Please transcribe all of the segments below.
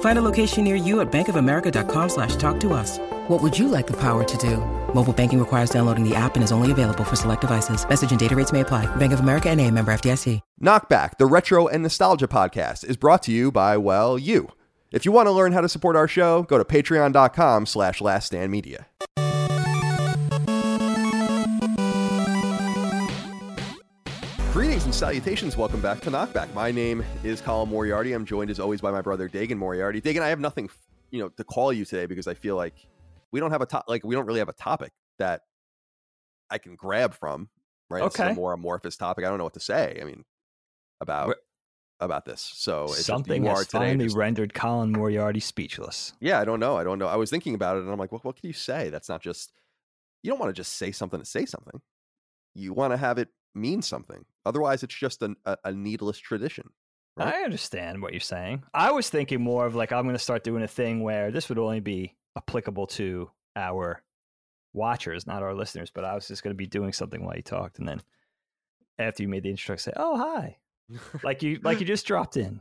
Find a location near you at bankofamerica.com slash talk to us. What would you like the power to do? Mobile banking requires downloading the app and is only available for select devices. Message and data rates may apply. Bank of America and a member FDIC. Knockback, the retro and nostalgia podcast, is brought to you by, well, you. If you want to learn how to support our show, go to patreon.com slash laststandmedia. And salutations. Welcome back to Knockback. My name is Colin Moriarty. I'm joined as always by my brother Dagan Moriarty. Dagan, I have nothing, you know, to call you today because I feel like we don't have a top, like we don't really have a topic that I can grab from. Right? It's Okay. a more amorphous topic. I don't know what to say. I mean, about about this. So it's just Something you are has today finally just- rendered Colin Moriarty speechless. yeah, I don't know. I don't know. I was thinking about it and I'm like, what, what can you say? That's not just, you don't want to just say something to say something. You want to have it mean something. Otherwise, it's just an, a, a needless tradition. Right. I understand what you're saying. I was thinking more of like I'm going to start doing a thing where this would only be applicable to our watchers, not our listeners. But I was just going to be doing something while you talked, and then after you made the intro, say, "Oh, hi," like you like you just dropped in.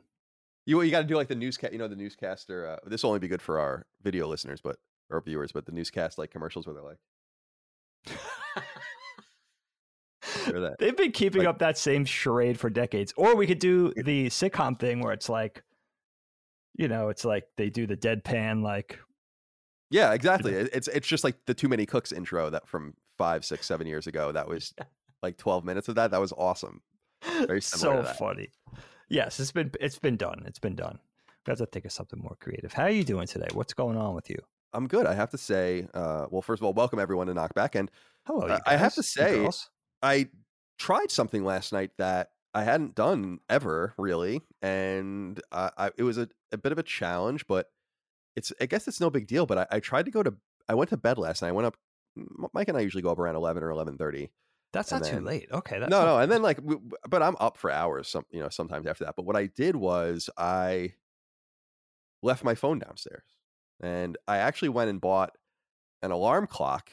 You you got to do like the newscast. You know, the newscaster. Uh, this will only be good for our video listeners, but or viewers. But the newscast like commercials where they're like, or that. They've been keeping Like- up that same charade for decades. Or we could do the sitcom thing where it's like, you know, it's like they do the deadpan, like, Yeah, exactly. It- It's it's just like the Too Many Cooks intro that from five, six, seven years ago. That was like twelve minutes of that. That was awesome. Very so funny. Yes, it's been it's been done. It's been done. We have to think of something more creative. How are you doing today? What's going on with you? I'm good. I have to say, uh, well, first of all, welcome everyone to Knockback. And Hello, Uh, I have to say-. I tried something last night that I hadn't done ever really, and uh, I, it was a, a bit of a challenge, but it's I guess it's no big deal. But I, I tried to go to I went to bed last night. I went up. Mike and I usually go up around eleven or eleven thirty. that's not too late. Okay, that's No, no, and then like, but I'm up for hours. Some you know sometimes after that. But what I did was I left my phone downstairs, and I actually went and bought an alarm clock,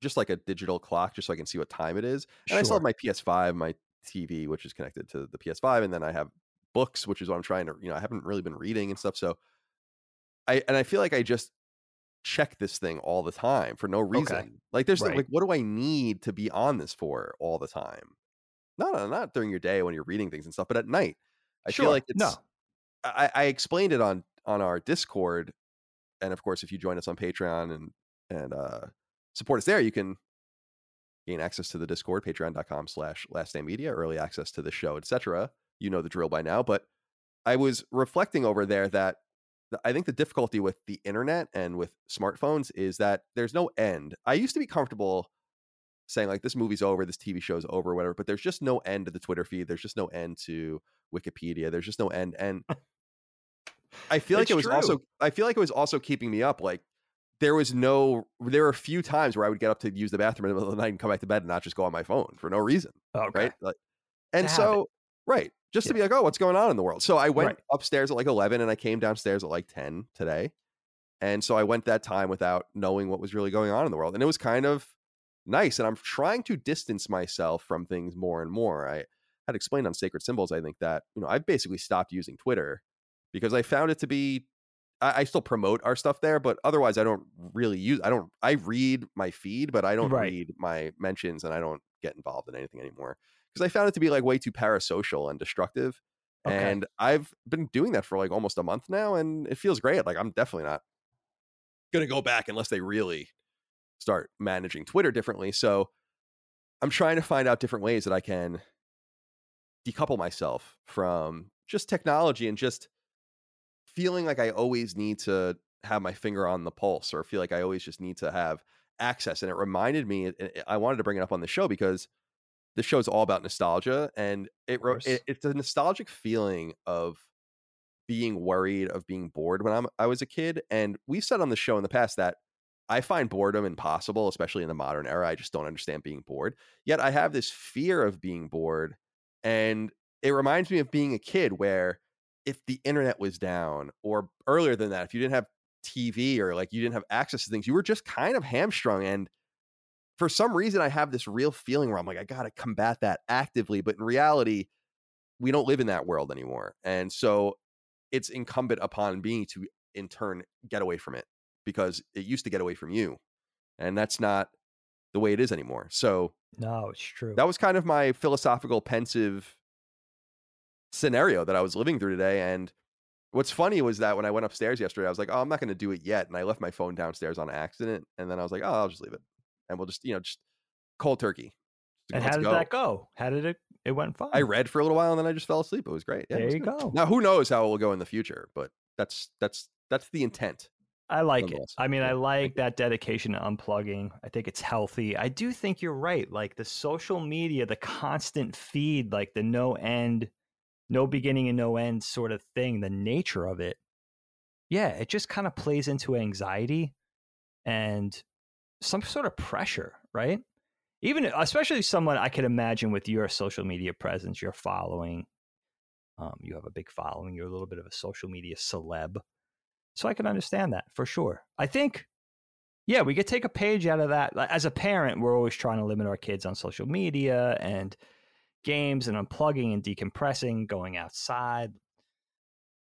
just like a digital clock, just so I can see what time it is. And I still have my PS5, my TV, which is connected to the PS5, and then I have books, which is what I'm trying to, you know, I haven't really been reading and stuff. So I and I feel like I just check this thing all the time for no reason. Like there's Right. like what do I need to be on this for all the time? No, no, not during your day when you're reading things and stuff, but at night. I Sure. feel like it's no. I, I explained it on on our Discord, and of course, if you join us on Patreon and and uh, support us there, you can gain access to the Discord, patreon.com slash last stand media, early access to the show, etc. You know the drill by now. But I was reflecting over there that I think the difficulty with the internet and with smartphones is that there's no end. I used to be comfortable saying like this movie's over, this TV show's over, whatever. But there's just no end to the Twitter feed. There's just no end to Wikipedia. There's just no end. And I feel like It's it was true. also I feel like it was also keeping me up. Like there was no there were a few times where I would get up to use the bathroom in the middle of the night and come back to bed and not just go on my phone for no reason. Okay. Right. Like and so right. Just to be like, oh, what's going on in the world? So I went Right. upstairs at like eleven and I came downstairs at like ten today. And so I went that time without knowing what was really going on in the world. And it was kind of nice. And I'm trying to distance myself from things more and more. I had explained on Sacred Symbols, I think that, you know, I've basically stopped using Twitter because I found it to be I, I still promote our stuff there, but otherwise I don't really use I don't I read my feed, but I don't Right. read my mentions and I don't get involved in anything anymore. Because I found it to be like way too parasocial and destructive. Okay. And I've been doing that for like almost a month now, and it feels great. Like I'm definitely not gonna go back unless they really start managing Twitter differently. So I'm trying to find out different ways that I can decouple myself from just technology and just feeling like I always need to have my finger on the pulse or feel like I always just need to have access. And it reminded me, I wanted to bring it up on the show because the is all about nostalgia and it, it it's a nostalgic feeling of being worried of being bored when I'm I was a kid and we've said on the show in the past that I find boredom impossible especially in the modern era I just don't understand being bored yet I have this fear of being bored and it reminds me of being a kid where if the internet was down or earlier than that if you didn't have TV or like you didn't have access to things you were just kind of hamstrung and for some reason I have this real feeling where I'm like I got to combat that actively but in reality we don't live in that world anymore and so it's incumbent upon me to in turn get away from it because it used to get away from you and that's not the way it is anymore so No, it's true. that was kind of my philosophical pensive scenario that I was living through today. And what's funny was that when I went upstairs yesterday, I was like, oh, I'm not going to do it yet. And I left my phone downstairs on accident. And then I was like, oh, I'll just leave it. And we'll just, you know, just cold turkey. and Let's how did go. that go? How did it? It went fine. I read for a little while and then I just fell asleep. It was great. Yeah, there was you good. go. Now, who knows how it will go in the future, but that's, that's, that's the intent. I like it. I mean, I like that dedication to unplugging. I think it's healthy. I do think you're right. Like the social media, the constant feed, like the no end, no beginning and no end sort of thing, the nature of it. Yeah, it just kind of plays into anxiety and some sort of pressure, right? Even especially someone I could imagine with your social media presence, your following. Um, you have a big following. You're a little bit of a social media celeb. So I can understand that for sure. I think, yeah, we could take a page out of that. As a parent, we're always trying to limit our kids on social media and games and unplugging and decompressing, going outside.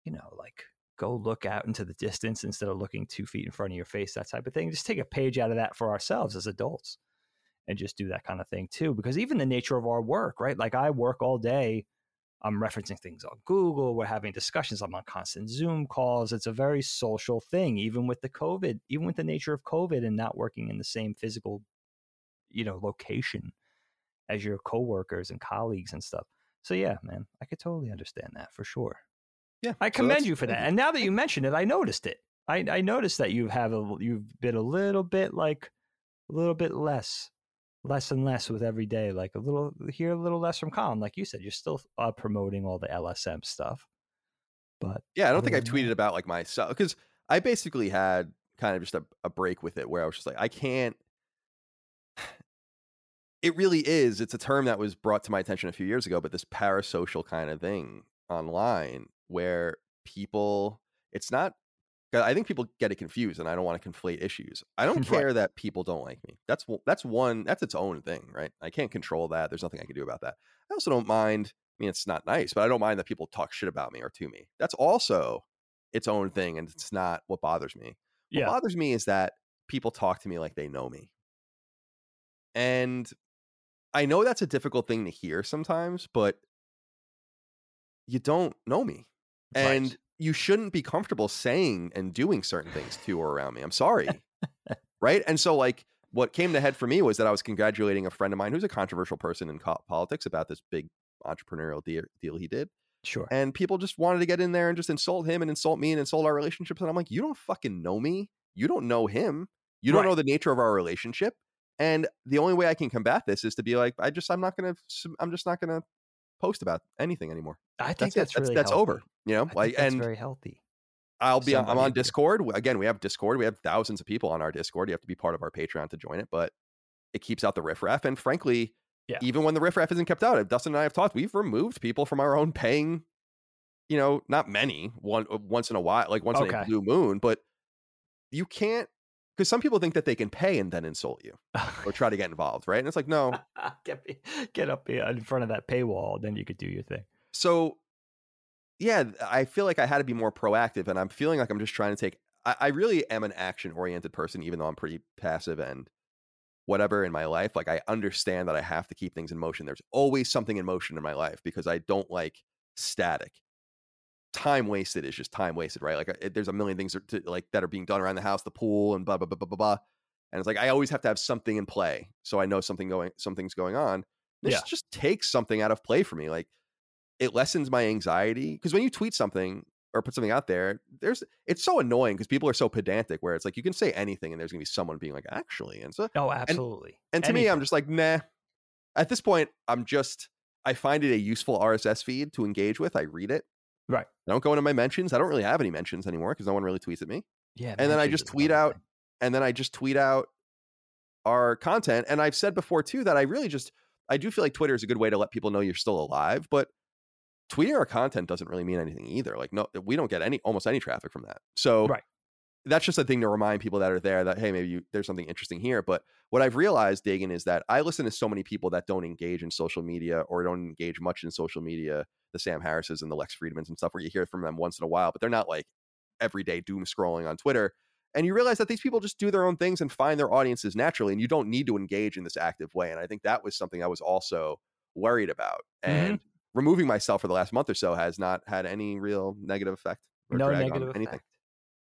You know, like go look out into the distance instead of looking two feet in front of your face, that type of thing. Just take a page out of that for ourselves as adults and just do that kind of thing too. Because even the nature of our work, right? Like I work all day. I'm referencing things on Google. We're having discussions. I'm on constant Zoom calls. It's a very social thing, even with the COVID, even with the nature of COVID and not working in the same physical, you know, location as your coworkers and colleagues and stuff. So yeah, man, I could totally understand that for sure. Yeah. I commend that's- you for that. And now that you mentioned it, I noticed it. I, I noticed that you have a you've been a little bit like a little bit less, less and less with every day. Like a little here, a little less from Colin. Like you said, you're still uh, promoting all the LSM stuff, but Yeah, I don't think I've tweeted about like myself because I basically had kind of just a, a break with it where I was just like, I can't. It really is. It's a term that was brought to my attention a few years ago, but this parasocial kind of thing online where people, it's not, I think people get it confused, and I don't want to conflate issues. I don't Right. care that people don't like me. That's one- that's one. That's its own thing, right? I can't control that. There's nothing I can do about that. I also don't mind. I mean, it's not nice, but I don't mind that people talk shit about me or to me. That's also its own thing, and it's not what bothers me. What yeah, bothers me is that people talk to me like they know me. And I know that's a difficult thing to hear sometimes, but you don't know me. Right. And you shouldn't be comfortable saying and doing certain things to or around me. I'm sorry. right? And so like what came to head for me was that I was congratulating a friend of mine who's a controversial person in co- politics about this big entrepreneurial deal, deal he did sure. and people just wanted to get in there and just insult him and insult me and insult our relationships and i'm like you don't fucking know me you don't know him you don't Right. know the nature of our relationship And the only way I can combat this is to be like, I just I'm not gonna I'm just not gonna post about anything anymore. I think That's, that's, it. That's, that's over. You know, like and very healthy. I'll be on, I'm on to- Discord. Again, we have Discord. We have thousands of people on our Discord. You have to be part of our Patreon to join it, but it keeps out the riffraff. And frankly, Yeah. even when the riffraff isn't kept out, Dustin and I have talked, we've removed people from our own paying, you know, not many, one uh, once in a while, like once in a blue moon, but you can't because some people think that they can pay and then insult you or try to get involved, right? And it's like, no, get, me- get up in front of that paywall, then you could do your thing. so yeah i feel like i had to be more proactive and i'm feeling like i'm just trying to take i, I really am an action oriented person even though i'm pretty passive and whatever in my life like i understand that i have to keep things in motion there's always something in motion in my life because i don't like static time wasted is just time wasted right like uh, I- there's a million things that- to, like that are being done around the house the pool and blah blah blah blah blah blah and it's like i always have to have something in play so i know something going something's going on this Yeah. just takes something out of play for me like it lessens my anxiety because when you tweet something or put something out there there's it's so annoying because people are so pedantic where it's like you can say anything and there's gonna be someone being like actually and so Oh, absolutely. and to me i'm just like nah at this point i'm just i find it a useful rss feed to engage with i read it Right. i don't go into my mentions i don't really have any mentions anymore because no one really tweets at me yeah. and then i just tweet out thing. and then i just tweet out our content and i've said before too that i really just i do feel like twitter is a good way to let people know you're still alive but tweeting our content doesn't really mean anything either like no we don't get any almost any traffic from that so Right. That's just a thing to remind people that are there that hey maybe you, there's something interesting here but what i've realized dagan is that i listen to so many people that don't engage in social media or don't engage much in social media the sam harrises and the lex fridmans and stuff where you hear from them once in a while but they're not like everyday doom scrolling on twitter and you realize that these people just do their own things and find their audiences naturally and you don't need to engage in this active way and i think that was something i was also worried about Mhm. and removing myself for the last month or so has not had any real negative effect or no negative anything.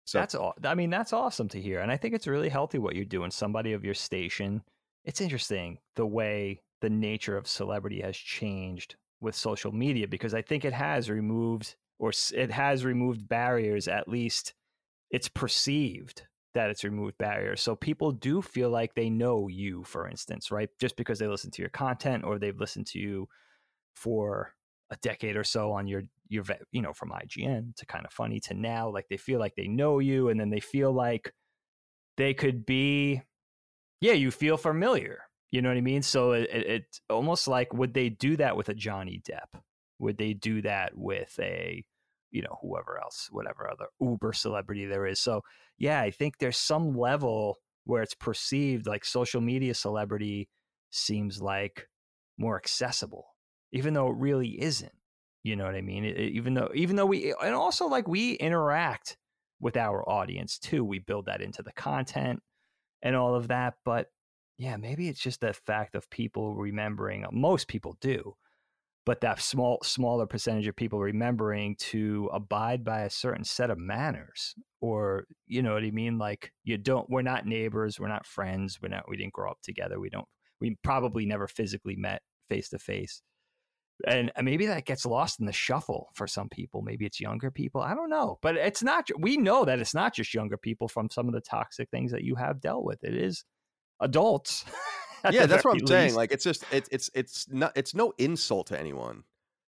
So that's all. I mean, that's awesome to hear, and I think it's really healthy what you're doing. Somebody of your station. It's interesting the way the nature of celebrity has changed with social media because I think it has removed or it has removed barriers. At least it's perceived that it's removed barriers. So people do feel like they know you, for instance, right? Just because they listen to your content or they've listened to you for a decade or so on your your you know from IGN to kind of funny to now like they feel like they know you and then they feel like they could be yeah you feel familiar you know what I mean? So it, it, it's almost like would they do that with a Johnny Depp? Would they do that with a you know whoever else whatever other uber celebrity there is? So yeah I think there's some level where it's perceived like social media celebrity seems like more accessible even though it really isn't you know what i mean? It- it- even though even though we and also like we interact with our audience too we build that into the content and all of that but yeah maybe it's just the fact of people remembering uh, most people do but that small smaller percentage of people remembering to abide by a certain set of manners or you know what i mean? Like you don't we're not neighbors we're not friends we're not we didn't grow up together we don't we probably never physically met face to face and uh, maybe that gets lost in the shuffle for some people maybe it's younger people i don't know but it's not we know that it's not just younger people from some of the toxic things that you have dealt with it is adults yeah that's what i'm saying like it's just it's it's it's not it's no insult to anyone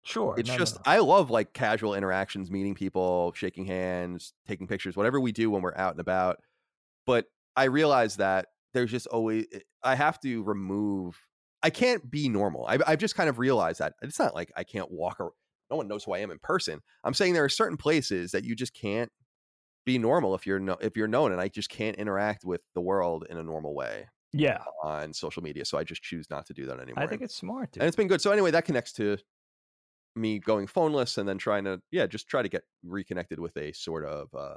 sure it's no, no, just no. i love like casual interactions meeting people shaking hands taking pictures whatever we do when we're out and about but i realize that there's just always i have to remove i can't be normal I, i've just kind of realized that it's not like i can't walk or no one knows who i am in person i'm saying there are certain places that you just can't be normal if you're no, if you're known and i just can't interact with the world in a normal way yeah on social media so i just choose not to do that anymore i think it's smart dude. and it's been good. So anyway, that connects to me going phoneless and then trying to yeah, just try to get reconnected with a sort of uh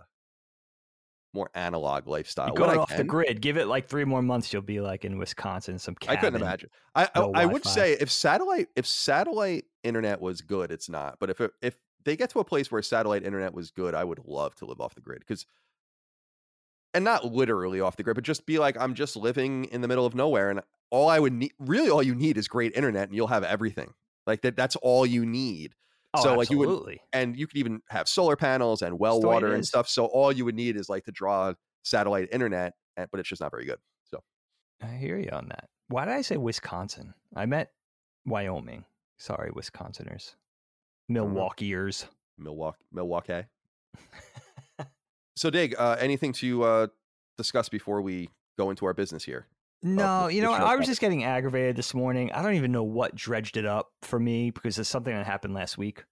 more analog lifestyle. Going I off the grid. Give it like three more months. You'll be like in Wisconsin, some I couldn't imagine. I I, no I would say if satellite if satellite internet was good, it's not. But if it, if they get to a place where satellite internet was good, I would love to live off the grid because and not literally off the grid, but just be like I'm just living in the middle of nowhere and all I would need really all you need is great internet and you'll have everything. Like that that's all you need. Oh, so, like, you would- and you could even have solar panels and well That's the way it water and is. stuff. So all you would need is like to draw satellite internet, and- but it's just not very good. So I hear you on that. Why did I say Wisconsin? I meant Wyoming. Sorry, Wisconsiners. Milwaukeeers. Milwaukee, Milwaukee. So, Dig, uh, anything to uh, discuss before we go into our business here? No, the- you know, I was just getting aggravated this morning. I don't even know what dredged it up for me because it's something that happened last week.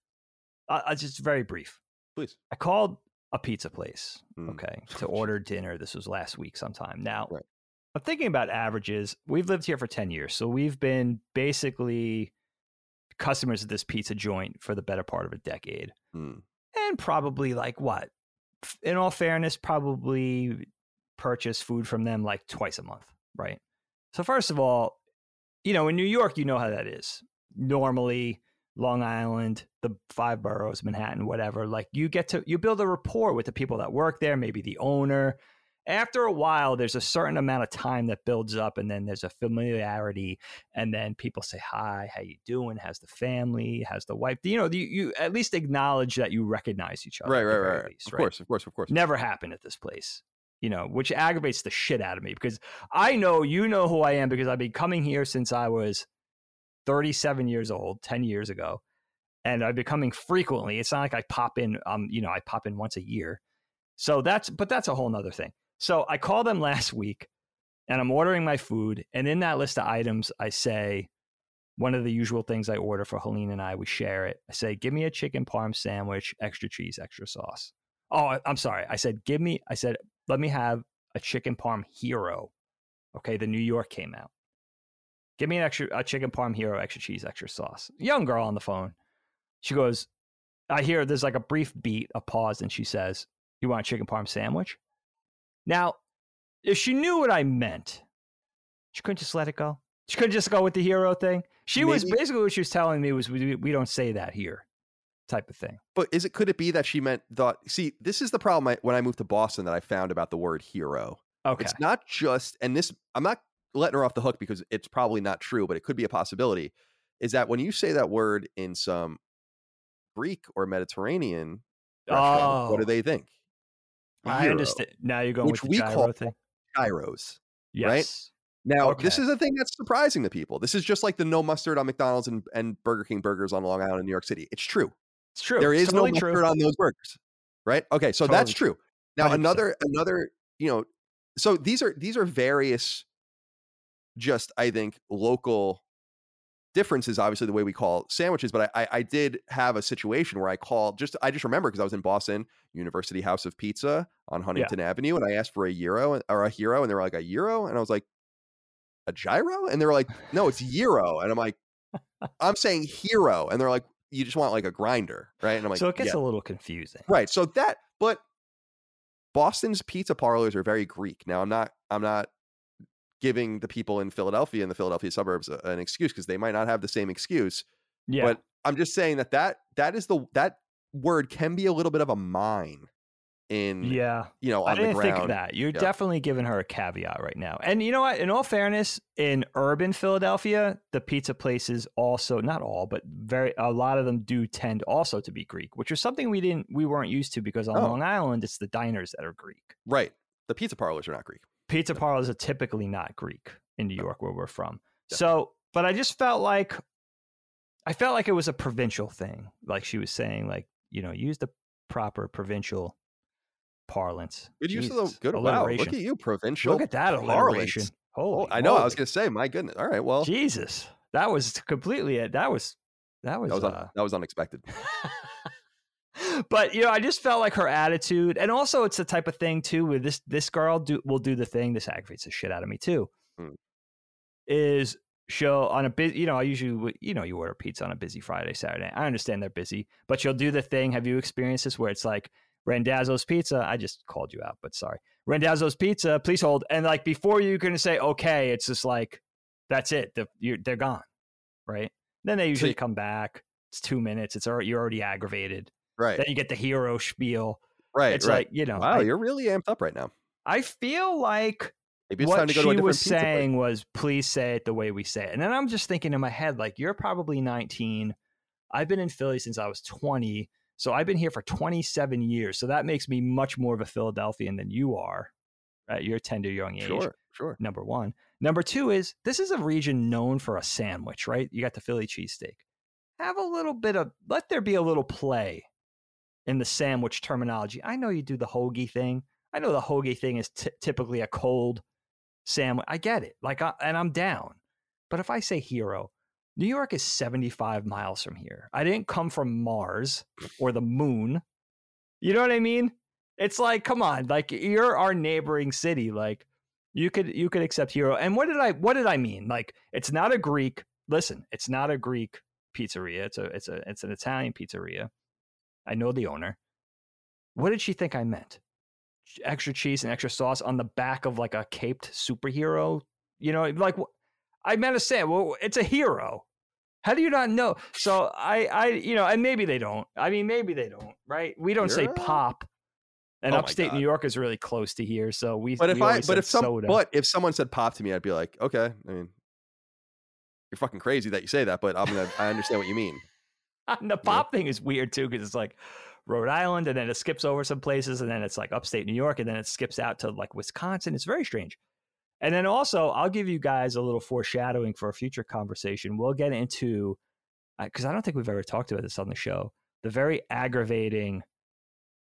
I, I just very brief. Please. I called a pizza place, Mm. okay, to order dinner. This was last week sometime. Now, Right. I'm thinking about averages. We've lived here for 10 years, so we've been basically customers of this pizza joint for the better part of a decade. Mm. And probably like what? In all fairness, probably purchase food from them like twice a month, right? So, first of all, you know, in New York, you know how that is. Normally, Long Island, the five boroughs, Manhattan, whatever, like you get to, you build a rapport with the people that work there, maybe the owner. After a while, there's a certain amount of time that builds up, and then there's a familiarity, and then people say, "Hi, how you doing? How's the family? How's the wife?" You know, you, you at least acknowledge that you recognize each other. Right, right, right. least, of right? course, of course, of course. never happened at this place you know which aggravates the shit out of me because i know you know who i am because i've been coming here since i was 37 years old 10 years ago and i've been coming frequently. It's not like i pop in um you know i pop in once a year. So that's but that's a whole nother thing. So i call them last week and i'm ordering my food and in that list of items i say one of the usual things i order for helene and i we share it. I say give me a chicken parm sandwich extra cheese extra sauce Oh, I'm sorry. I said, give me, I said, let me have a chicken parm hero. Okay. The New York came out. Give me an extra, a chicken parm hero, extra cheese, extra sauce. Young girl on the phone. She goes, I hear there's like a brief beat, a pause, and she says, You want a chicken parm sandwich? Now, if she knew what I meant, she couldn't just let it go. She couldn't just go with the hero thing. She was basically what she was telling me was we, we don't say that here, type of thing. But is it could it be that she meant thought? See, this is the problem I, when I moved to Boston that I found about the word hero. Okay. It's not just, and this I'm not letting her off the hook because it's probably not true, but it could be a possibility. Is that when you say that word in some Greek or Mediterranean restaurant, what do Oh. they think? I understand. Now you're going Which with we gyro call thing. Gyros. Yes. Now, this is a thing that's surprising to people. This is just like the no mustard on McDonald's and, and Burger King burgers on Long Island in New York City. It's true. It's true. There is It's is no totally mustard true. on those burgers, right? Okay, so that's true. Now 100%. another another you know, so these are these are various, just I think local differences. Obviously, the way we call sandwiches, but I I, I did have a situation where I called just I just remember because I was in Boston University House of Pizza on Huntington Avenue, and I asked for a euro uh, or a hero, and they were like a euro, and I was like a gyro, and they were like no, it's euro, and I'm like I'm saying hero, and they're like you just want like a grinder, right? And I'm like so it gets yeah. a little confusing. Right. So that, but Boston's pizza parlors are very Greek. Now, I'm not, I'm not giving the people in Philadelphia and the Philadelphia suburbs a- an excuse because they might not have the same excuse. Yeah. But I'm just saying that that that is the that word can be a little bit of a mine in yeah. you know I on the didn't ground. think of that. You're Yeah. definitely giving her a caveat right now. And you know what? In all fairness, in urban Philadelphia, the pizza places also not all, but very a lot of them do tend also to be Greek, which is something we didn't we weren't used to because on Oh. Long Island it's the diners that are Greek. Right. The pizza parlors are not Greek. pizza parlors are typically not Greek in New York where we're from. Yeah. So, but I just felt like I felt like it was a provincial thing. Like she was saying, like, you know, use the proper provincial parlance. Good use of the good. Wow. Look at you, provincial. Look at that parlance. alliteration. Oh, I know. I was going to say, my goodness. All right. Well, Jesus. That was completely it. That was that was, that was un- uh, that was unexpected. but you know, I just felt like her attitude, and also it's the type of thing too. Where this this girl do will do the thing. This aggravates the shit out of me too. Hmm. Is she'll on a busy, you know, I usually you know you order pizza on a busy Friday Saturday. I understand they're busy, but she'll do the thing. Have you experienced this where it's like Randazzo's Pizza? I just called you out, but sorry, Randazzo's Pizza. Please hold, and like before you can say okay, it's just like that's it. The, they're gone, right? Then they usually come back. It's two minutes. It's already, you're already aggravated. Right. Then you get the hero spiel. Right. it's right. like you know. wow, I, you're really amped up right now. I feel like Maybe it's what time to go she to a was pizza place. saying was, "Please say it the way we say it." And then I'm just thinking in my head, like, you're probably 19. I've been in Philly since I was 20, so I've been here for 27 years. So that makes me much more of a Philadelphian than you are at your tender young age. Sure. Sure. Number one. Number two is this is a region known for a sandwich, right? You got the Philly cheesesteak. Have a little bit of let there be a little play in the sandwich terminology. I know you do the hoagie thing. I know the hoagie thing is t- typically a cold sandwich. I get it. Like, I, and I'm down. But if I say hero, New York is 75 miles from here. I didn't come from Mars or the moon. You know what I mean? It's like, come on, like you're our neighboring city. Like you could you could accept hero. And what did I what did I mean? Like it's not a Greek. Listen, it's not a Greek pizzeria. It's a it's a it's an Italian pizzeria. I know the owner. What did she think I meant? Extra cheese and extra sauce on the back of like a caped superhero. You know, like I meant to say, well, it's a hero. How do you not know? So I, I, you know, and maybe they don't. I mean, maybe they don't, right? We don't say Hero? pop. And Oh upstate New York is really close to here, so we. But if we I, but if some, soda. but if someone said pop to me, I'd be like, okay. I mean, you're fucking crazy that you say that, but I'm gonna, I understand what you mean. And the pop thing is weird too because it's like Rhode Island, and then it skips over some places, and then it's like upstate New York, and then it skips out to like Wisconsin. It's very strange. And then also, I'll give you guys a little foreshadowing for a future conversation. We'll get into uh, because I don't think we've ever talked about this on the show. The very aggravating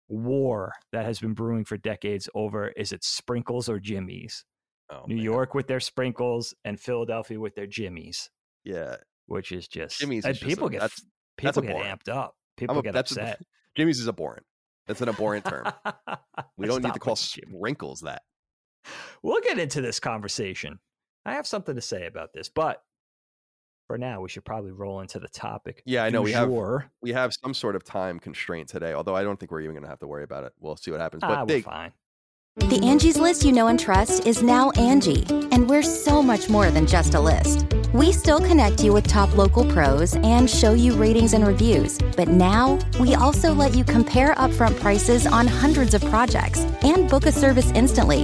war that has been brewing for decades over is it sprinkles or jimmies? Oh, New man. York with their sprinkles and Philadelphia with their jimmies, yeah. which is just Jimmy's is and just a- people get that's- people that's get amped up. People a, get that's a- upset. Jimmy's is abhorrent. That's an abhorrent term. We don't need to call with the Jimmy. sprinkles that. We'll get into this conversation. I have something to say about this, but for now, we should probably roll into the topic. Yeah, I know, du we have- We have some sort of time constraint today, although I don't think we're even gonna have to worry about it. We'll see what happens. But Ah, we're they, fine. The Angie's list you know and trust is now Angie, and we're so much more than just a list. We still connect you with top local pros and show you ratings and reviews, but now we also let you compare upfront prices on hundreds of projects and book a service instantly.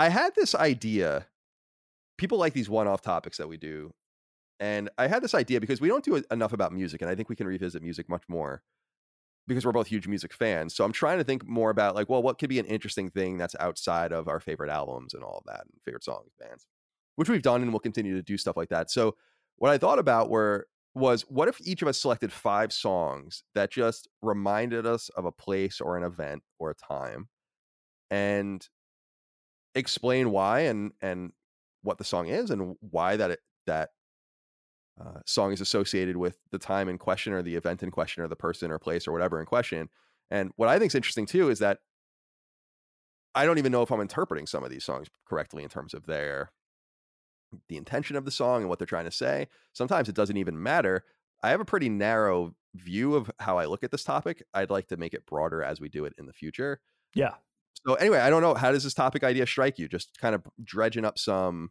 I had this idea. People like these one-off topics that we do, and I had this idea because we don't do enough about music, and I think we can revisit music much more because we're both huge music fans. So I'm trying to think more about like, well, what could be an interesting thing that's outside of our favorite albums and all of that, and favorite songs, bands, which we've done, and we'll continue to do stuff like that. So what I thought about were was what if each of us selected five songs that just reminded us of a place or an event or a time, and explain why and and what the song is and why that it, that uh, song is associated with the time in question or the event in question or the person or place or whatever in question. And what I think is interesting too is that I don't even know if I'm interpreting some of these songs correctly in terms of their the intention of the song and what they're trying to say. Sometimes it doesn't even matter. I have a pretty narrow view of how I look at this topic. I'd like to make it broader as we do it in the future. Yeah. So anyway, I don't know. How does this topic idea strike you? Just kind of dredging up some.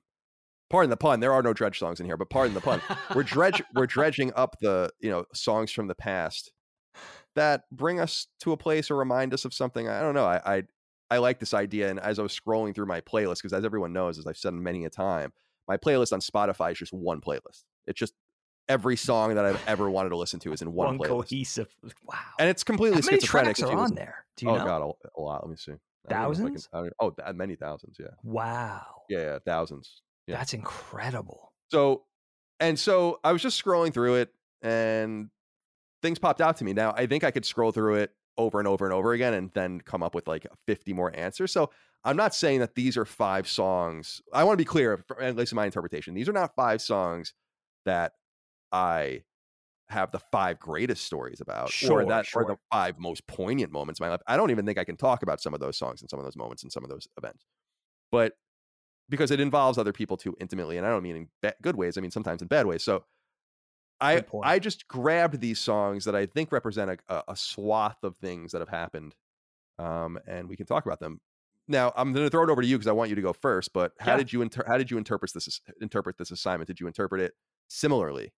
Pardon the pun. There are no dredge songs in here, but pardon the pun. we're dredge. We're dredging up the you know songs from the past that bring us to a place or remind us of something. I don't know. I I, I like this idea, and as I was scrolling through my playlist, because as everyone knows, as I've said many a time, my playlist on Spotify is just one playlist. It's just every song that I've ever wanted to listen to is in one, One, playlist, cohesive. Wow. and it's completely How many schizophrenic. tracks are on there? Do you oh know? god, a, a lot. Let me see. I don't know if I can- Thousands? I oh, that many thousands. Yeah. Wow. Yeah, yeah, thousands. Yeah. That's incredible. So, and so I was just scrolling through it and things popped out to me. Now, I think I could scroll through it over and over and over again and then come up with like 50 more answers. So, I'm not saying that these are five songs. I want to be clear, at least in my interpretation. These are not five songs that I have the five greatest stories about Sure, or that are the five most poignant moments in my life. I don't even think I can talk about some of those songs and some of those moments and some of those events. But because it involves other people too intimately, and I don't mean in ba- good ways. I mean sometimes in bad ways. So I I just grabbed these songs that I think represent a, a, a swath of things that have happened, um, and we can talk about them. Now I'm going to throw it over to you because I want you to go first. But how Yeah. did you inter- how did you interpret this interpret this assignment? Did you interpret it similarly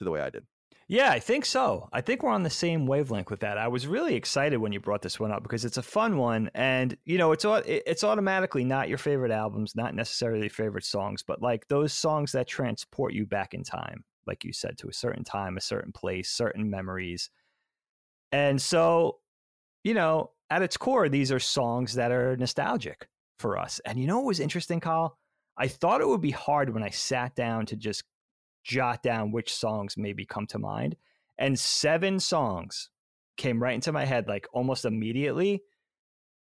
to the way I did? Yeah, I think so. I think we're on the same wavelength with that. I was really excited when you brought this one up because it's a fun one, and you know, it's it's automatically not your favorite albums, not necessarily favorite songs, but like those songs that transport you back in time, like you said, to a certain time, a certain place, certain memories. And so, you know, at its core, these are songs that are nostalgic for us. And you know what was interesting, Kyle? I thought it would be hard when I sat down to just jot down which songs maybe come to mind. And seven songs came right into my head like almost immediately.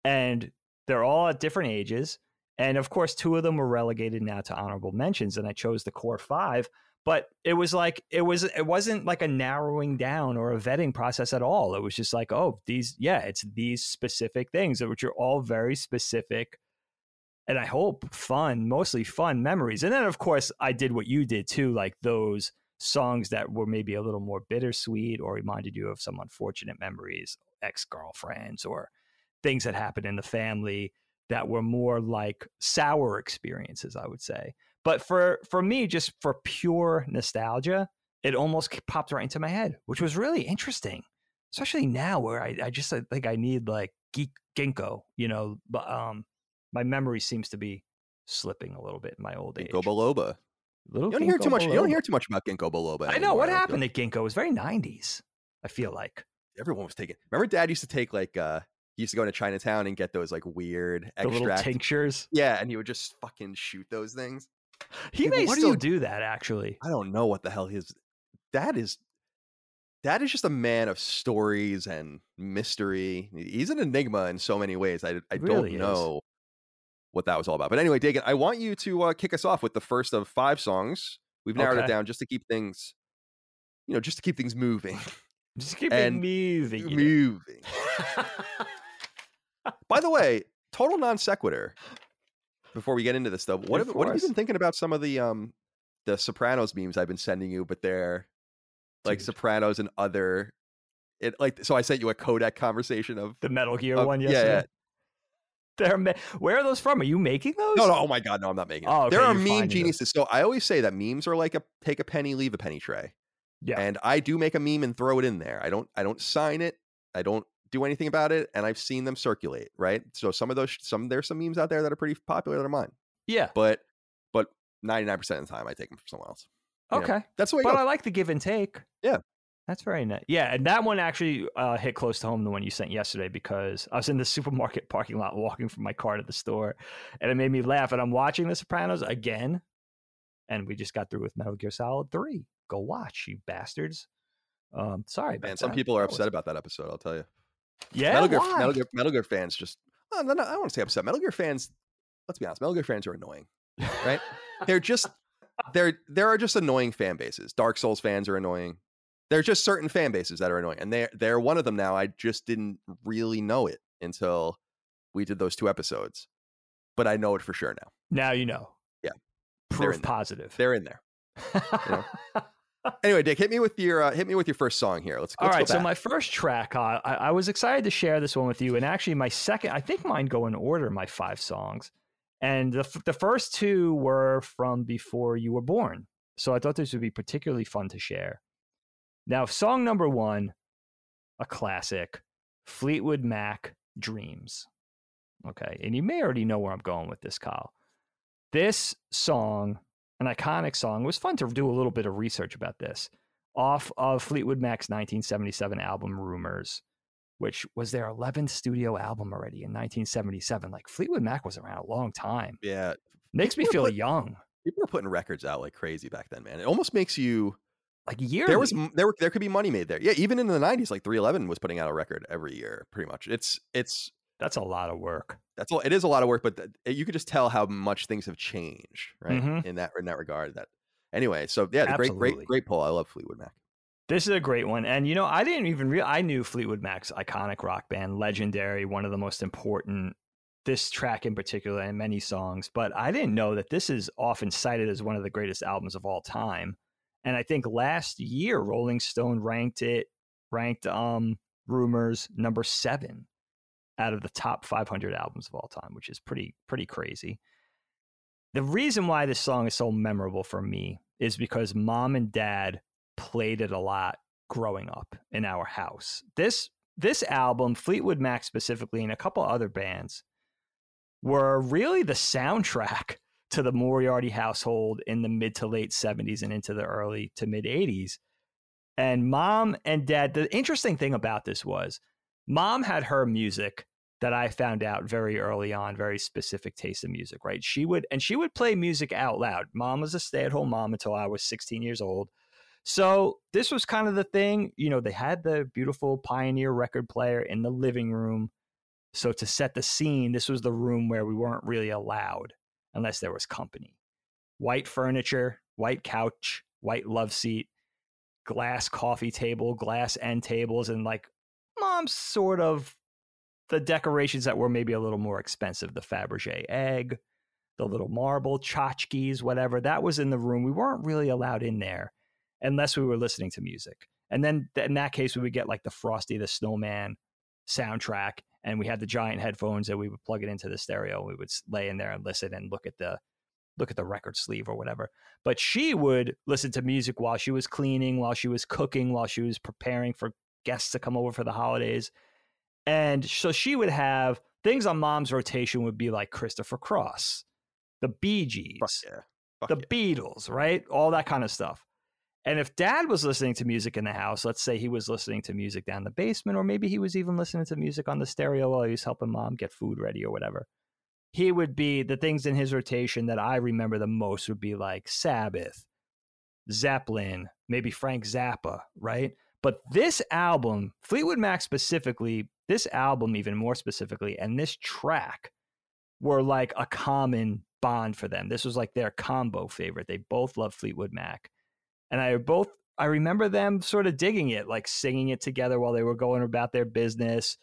And they're all at different ages. And of course, two of them were relegated now to honorable mentions. And I chose the core five. But it was like it was it wasn't like a narrowing down or a vetting process at all. It was just like, oh, these yeah, it's these specific things, which are all very specific and I hope fun, mostly fun memories. And then, of course, I did what you did too, like those songs that were maybe a little more bittersweet or reminded you of some unfortunate memories, ex girlfriends, or things that happened in the family that were more like sour experiences, I would say. But for for me, just for pure nostalgia, it almost popped right into my head, which was really interesting, especially now where I, I just I think I need like geek ginkgo, you know, um my memory seems to be slipping a little bit in my old age. Ginkgo biloba. Little You don't hear too much. You don't hear too much about ginkgo biloba. I know what don't feel happened at ginkgo. It was very '90s. I feel like everyone was taking. Remember, Dad used to take like uh he used to go into Chinatown and get those like weird the little extract. tinctures. yeah, and he would just fucking shoot those things. He Yeah, but may what do still you- do that actually. I don't know what the hell his. That is. That is just a man of stories and mystery. He's an enigma in so many ways. I I Really don't is. What that was all about. But anyway, Dagan, I want you to uh, kick us off with the first of five songs. We've narrowed it down just to keep things, you know, just to keep things moving. Just keep And it moving. moving. By the way, total non sequitur. Before we get into this, though, what have, what have you been thinking about some of the um the Sopranos memes I've been sending you? But they're like Dude. Sopranos and other. It like so I sent you a Codec conversation of, the Metal Gear of- one yeah, yesterday. yeah. They're Where are those from? Are you making those? No, no, oh my god, no, I'm not making it. Oh, okay, there are meme those. geniuses. So I always say that memes are like a take a penny, leave a penny tray. Yeah. And I do make a meme and throw it in there. I don't I don't sign it. I don't do anything about it. And I've seen them circulate, right? So some of those some there's some memes out there that are pretty popular that are mine. Yeah. But but 99% of the time I take them from someone else. you know. Okay. That's the way But goes. I like the give and take. Yeah. That's very nice. Yeah, and that one actually uh, hit close to home, the one you sent yesterday, because I was in the supermarket parking lot walking from my car to the store, and it made me laugh. And I'm watching The Sopranos again, and we just got through with Metal Gear Solid 3. Go watch, you bastards. Um, sorry, about Man, some that. people are upset about that episode, I'll tell you. Yeah, Metal Gear? Metal Gear Metal Gear fans just oh, no, no, I don't want to say upset. Metal Gear fans, let's be honest, Metal Gear fans are annoying. right? they're just there there are just annoying fan bases. Dark Souls fans are annoying. There's just certain fan bases that are annoying. And they they're one of them now. I just didn't really know it until we did those two episodes. But I know it for sure now. now you know. Yeah. They're Proof there. positive. They're in there. know. Anyway, Dig, hit me with your uh, hit me with your first song here. Let's, All let's right, go so my first track, uh, I, I was excited to share this one with you, and actually my second, I think mine go in order, my five songs, and the f- the first two were from before you were born, so I thought this would be particularly fun to share. Now, song number one, a classic, Fleetwood Mac, "Dreams." Okay, and you may already know where I'm going with this, Kyle. This song, an iconic song, it was fun to do a little bit of research about this off of Fleetwood Mac's 1977 album Rumours, which was their 11th studio album already in 1977. Like Fleetwood Mac was around a long time. yeah, Makes me feel put- young. people were putting records out like crazy back then, man. It almost makes you Like yearly. there was there were- there could be money made there. Yeah, even in the '90s, like 311 was putting out a record every year, pretty much. It's it's That's a lot of work. that's all. It is a lot of work, but th- you could just tell how much things have changed, right? Mhm. In that in that regard. That anyway. So yeah, the great great great pull. I love Fleetwood Mac. This is a great one. And, you know, I didn't even real I knew Fleetwood Mac's iconic rock band, legendary, one of the most important this track in particular and many songs, but I didn't know that this is often cited as one of the greatest albums of all time. And I think last year Rolling Stone ranked it ranked um Rumours number 7 out of the top 500 albums of all time, which is pretty pretty crazy. The reason why this song is so memorable for me is because mom and dad played it a lot growing up in our house. This this album, Fleetwood Mac specifically, and a couple other bands, were really the soundtrack to the Moriarty household in the mid to late 70s and into the early to mid 80s. And mom and dad, the interesting thing about this was mom had her music that I found out very early on, very specific taste of music, right? She would, and she would play music out loud. Mom was a stay at home mom until I was 16 years old. So this was kind of the thing. You know, they had the beautiful Pioneer record player in the living room. So to set the scene, this was the room where we weren't really allowed unless there was company. White furniture, white couch, white love seat, glass coffee table, glass end tables, and like mom's sort of the decorations that were maybe a little more expensive, the Fabergé egg, the little marble tchotchkes, whatever. That was in the room. We weren't really allowed in there unless we were listening to music. And then in that case, we would get like the Frosty the Snowman soundtrack, and we had the giant headphones and we would plug it into the stereo. We would lay in there and listen and look at the look at the record sleeve or whatever. But she would listen to music while she was cleaning, while she was cooking, while she was preparing for guests to come over for the holidays. And so she would have things on mom's rotation would be like Christopher Cross, the Bee Gees, yeah. The yeah. Beatles, right? All that kind of stuff. And if dad was listening to music in the house, let's say he was listening to music down the basement, or maybe he was even listening to music on the stereo while he was helping mom get food ready or whatever, he would be the things in his rotation that I remember the most would be like Sabbath, Zeppelin, maybe Frank Zappa, right? But this album, Fleetwood Mac specifically, this album even more specifically, and this track were like a common bond for them. This was like their combo favorite. They both love Fleetwood Mac. And I both I remember them sort of digging it, like singing it together while they were going about their business.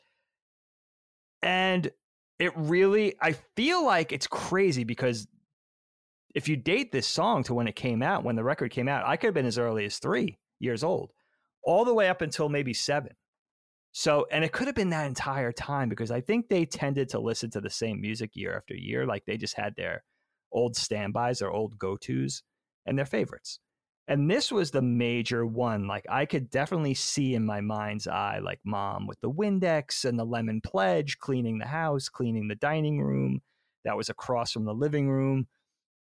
And it really I feel like it's crazy because if you date this song to when it came out, when the record came out, I could have been as early as 3 years old, all the way up until maybe 7. So, and it could have been that entire time because I think they tended to listen to the same music year after year. Like they just had their old standbys, their old go tos, and their favorites. And this was the major one. Like I could definitely see in my mind's eye, like mom with the Windex and the lemon pledge, cleaning the house, cleaning the dining room that was across from the living room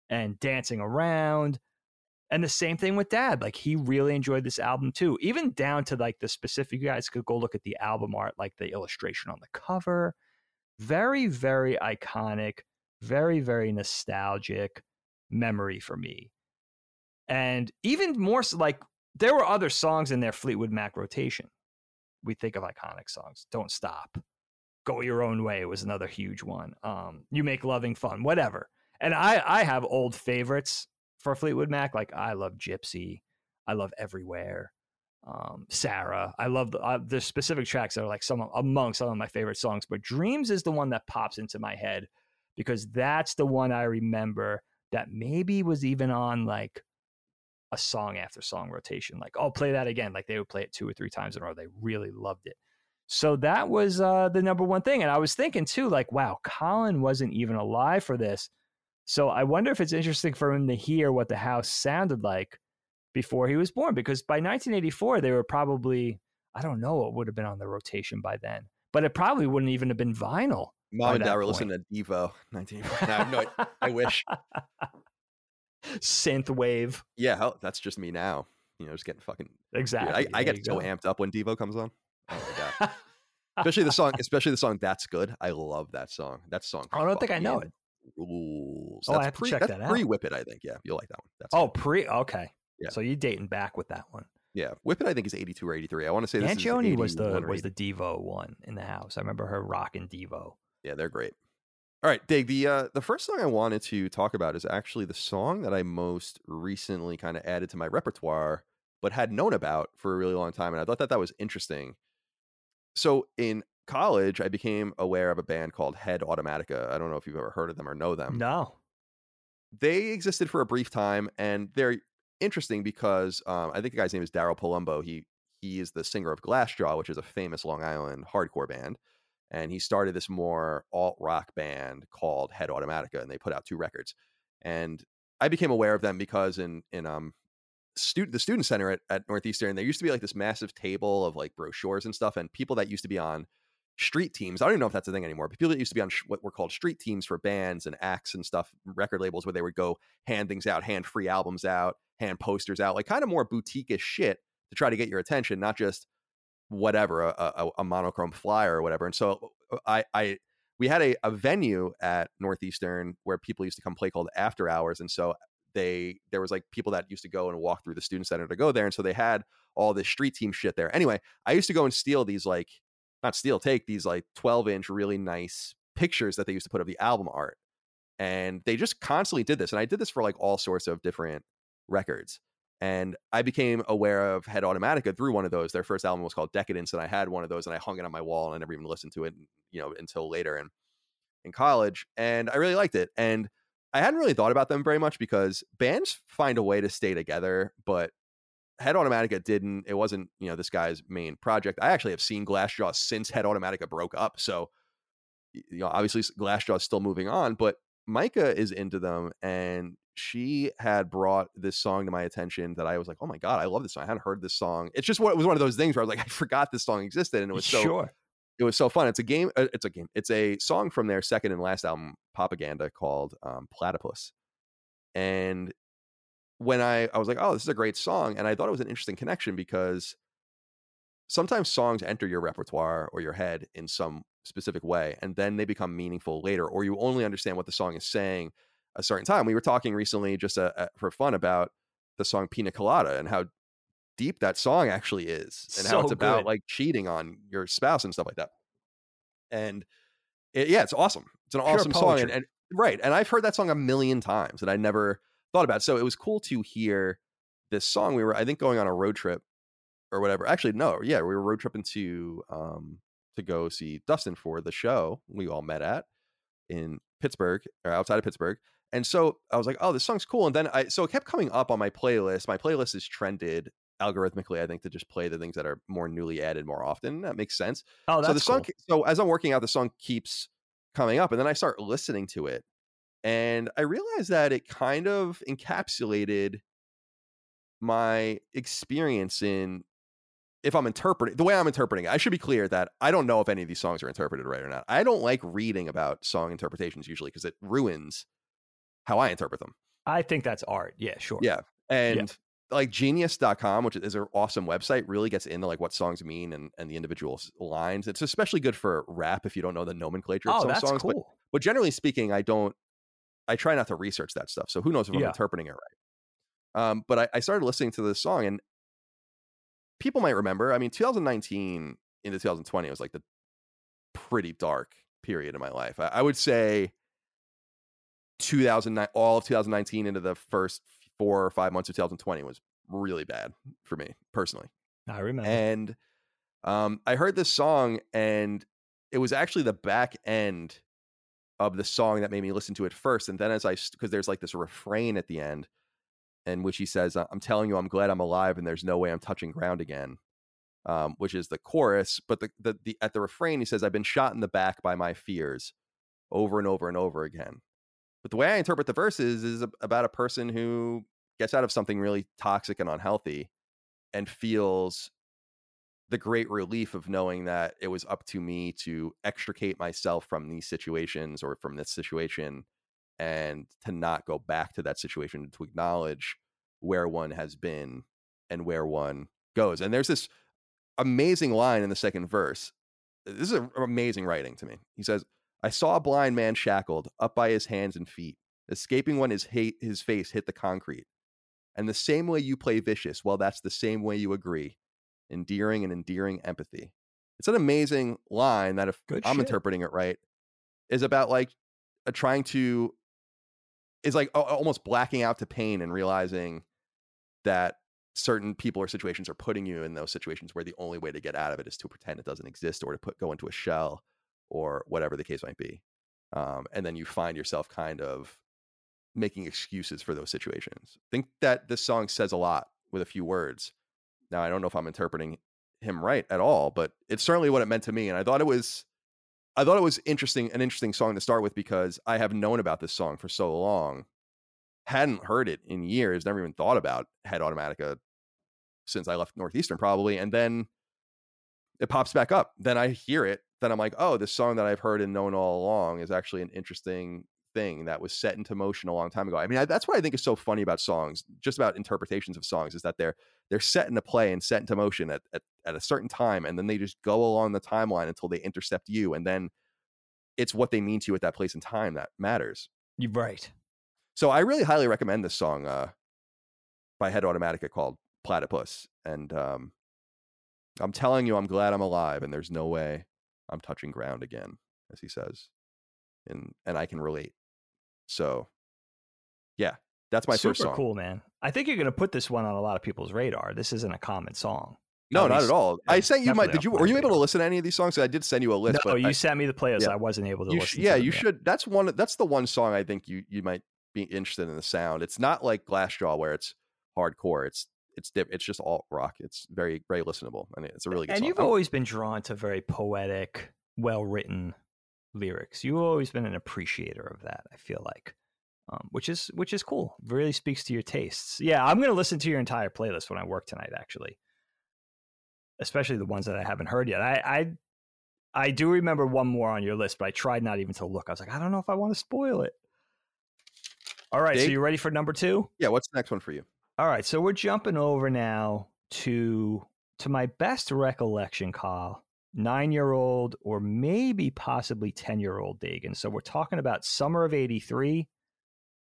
and dancing around. And the same thing with dad. Like he really enjoyed this album too, even down to like the specific. You guys could go look at the album art, like the illustration on the cover. Very, very iconic, very, very nostalgic memory for me. And even more so, like there were other songs in their Fleetwood Mac rotation. We think of iconic songs. Don't stop. Go your own way was another huge one. Um, you make loving fun, whatever. And I, I have old favorites for Fleetwood Mac. Like I love Gypsy. I love Everywhere. Um, Sara. I love the, uh, the specific tracks that are like some among some of my favorite songs. But Dreams is the one that pops into my head because that's the one I remember that maybe was even on like a song after song rotation. Like, oh, play that again. Like they would play it two or three times in a row. They really loved it. So that was uh, the number one thing. And I was thinking too, like, wow, Colin wasn't even alive for this. So I wonder if it's interesting for him to hear what the house sounded like before he was born, because by 1984 they were probably, I don't know what would have been on the rotation by then, but it probably wouldn't even have been vinyl. Mom and dad were point. listening to Devo. 1984. No, no, I wish. Synth wave, Yeah, hell, that's just me now. You know, just getting fucking. Exactly. I, I get so go. amped up when Devo comes on. Oh my god. especially the song, especially the song "That's Good." I love that song. That song. Oh, I don't think I know it. Rules. Oh, I That's have to pre, check that's that out. Pre Whip It, I think. Yeah, you'll like that one. That's Oh, good. pre okay. Yeah. So you're dating back with that one. yeah. Whip It, I think is eighty two or eighty three. I want to say this was the was the Devo one in the house. I remember her rocking Devo. Yeah, they're great. All right, Dave. The uh, the first song I wanted to talk about is actually the song that I most recently kind of added to my repertoire, but had known about for a really long time, and I thought that that was interesting. So, in college, I became aware of a band called Head Automatica. I don't know if you've ever heard of them or know them. No. They existed for a brief time, and they're interesting because um, I think the guy's name is Daryl Palumbo. He he is the singer of Glassjaw, which is a famous Long Island hardcore band, and he started this more alt rock band called Head Automatica, and they put out two records. And I became aware of them because in in um student the student center at, at Northeastern, there used to be like this massive table of like brochures and stuff, and people that used to be on street teams. I don't even know if that's a thing anymore. But people that used to be on sh- what were called street teams for bands and acts and stuff, record labels, where they would go hand things out, hand free albums out, hand posters out, like kind of more boutique shit to try to get your attention, not just whatever a, a, a monochrome flyer or whatever. And so uh, I, I we had a, a venue at Northeastern where people used to come play called After Hours, and so they there was like people that used to go and walk through the student center to go there, and so they had all this street team shit there. Anyway, I used to go and steal these like not steal, take these like 12 inch really nice pictures that they used to put of the album art, and they just constantly did this, and I did this for like all sorts of different records. And I became aware of Head Automatica through one of those. Their first album was called Decadence, and I had one of those, and I hung it on my wall, and I never even listened to it, you know, until later in in college. And I really liked it. And I hadn't really thought about them very much because bands find a way to stay together, but Head Automatica didn't. It wasn't, you know, this guy's main project. I actually have seen Glassjaw since Head Automatica broke up. So, you know, obviously Glassjaw is still moving on, but Micah is into them and she had brought this song to my attention that I was like, oh my God, I love this song. I hadn't heard this song. It's just what it was one of those things where I was like, I forgot this song existed. And it was so sure. it was so fun. It's a game. uh, It's a game. It's a song from their second and last album, Propaganda, called um, Platypus. And when I I was like, oh, this is a great song, and I thought it was an interesting connection because sometimes songs enter your repertoire or your head in some specific way, and then they become meaningful later, or you only understand what the song is saying a certain time. We were talking recently, just uh, uh, for fun, about the song Pina Colada and how deep that song actually is, and how it's about good. like cheating on your spouse and stuff like that. And it, yeah, it's awesome. It's an Pure awesome song, and, and right. And I've heard that song a million times, and I never thought about it. So it was cool to hear this song. We were, I think, going on a road trip or whatever. Actually, no, yeah, we were road tripping to um to go see Dustin for the show we all met at in Pittsburgh or outside of Pittsburgh. And so I was like, oh, this song's cool. And then I so it kept coming up on my playlist. My playlist is trended algorithmically, I think, to just play the things that are more newly added more often. That makes sense Oh, that's so the song cool. so as i'm working out the song keeps coming up and then i start listening to it and i realized that it kind of encapsulated my experience in if i'm interpreting the way i'm interpreting it i should be clear that i don't know if any of these songs are interpreted right or not i don't like reading about song interpretations usually because it ruins how i interpret them I think that's art. Yeah, sure. yeah. And like genius.com, which is an awesome website, really gets into like what songs mean and, and the individual lines. It's especially good for rap if you don't know the nomenclature of Oh, some that's songs. But, cool. but generally speaking, I don't, I try not to research that stuff. So who knows if I'm interpreting it right. Um, but I, I started listening to this song and people might remember, I mean, 2019 into 2020 was like the pretty dark period in my life. I, I would say 2009 all of 2019 into the first four or five months of 2020 was really bad for me personally I remember. and um, i heard this song and it was actually the back end of the song that made me listen to it first and then as i because there's like this refrain at the end in which he says i'm telling you i'm glad i'm alive and there's no way i'm touching ground again um, which is the chorus but the, the, the at the refrain he says i've been shot in the back by my fears over and over and over again but the way I interpret the verses is about a person who gets out of something really toxic and unhealthy and feels the great relief of knowing that it was up to me to extricate myself from these situations or from this situation and to not go back to that situation to acknowledge where one has been and where one goes. And there's this amazing line in the second verse. This is amazing writing to me. He says, I saw a blind man shackled up by his hands and feet, escaping when his hate his face hit the concrete. And the same way you play vicious, well, that's the same way you agree. Endearing and endearing empathy. It's an amazing line that if Good I'm shit. interpreting it right, is about like uh, trying to is like almost blacking out to pain and realizing that certain people or situations are putting you in those situations where the only way to get out of it is to pretend it doesn't exist or to put go into a shell or whatever the case might be. Um, and then you find yourself kind of making excuses for those situations. I think that this song says a lot with a few words. Now, I don't know if I'm interpreting him right at all, but it's certainly what it meant to me. And I thought it was, I thought it was interesting, an interesting song to start with because I have known about this song for so long, hadn't heard it in years, never even thought about Head Automatica since I left Northeastern, probably. And then it pops back up. Then I hear it. Then I'm like, oh, this song that I've heard and known all along is actually an interesting thing that was set into motion a long time ago. I mean, I, that's what I think is so funny about songs, just about interpretations of songs, is that they're they're set into play and set into motion at, at, at a certain time, and then they just go along the timeline until they intercept you, and then it's what they mean to you at that place and time that matters. You're right. So I really highly recommend this song uh, by Head Automatica called Platypus, and um, I'm telling you, I'm glad I'm alive, and there's no way I'm touching ground again, as he says, and and I can relate. So, yeah, that's my Super first song. cool, man. I think you're going to put this one on a lot of people's radar. This isn't a common song. No, At not least- at all. I sent you my. Did you? Were you able to listen to any of these songs? I did send you a list. No, you I- sent me the playlist. yeah. I wasn't able to you listen. sh- yeah, to you yet. should. That's one. That's the one song I think you you might be interested in the sound. It's not like Glassjaw where it's hardcore. It's it's dip, it's just alt rock. It's very very listenable, and it's a really good And song. you've always been drawn to very poetic, well written lyrics. You've always been an appreciator of that. I feel like, um, which is which is cool. Really speaks to your tastes. Yeah, I'm going to listen to your entire playlist when I work tonight. Actually, especially the ones that I haven't heard yet. I I, I do remember one more on your list, but I tried not even to look. I was like, I don't know if I want to spoil it. All right, so you ready for number two? yeah. What's the next one for you? All right, so we're jumping over now to to my best recollection, Kyle. Nine year old or maybe possibly 10 year old Dagan. So we're talking about summer of 83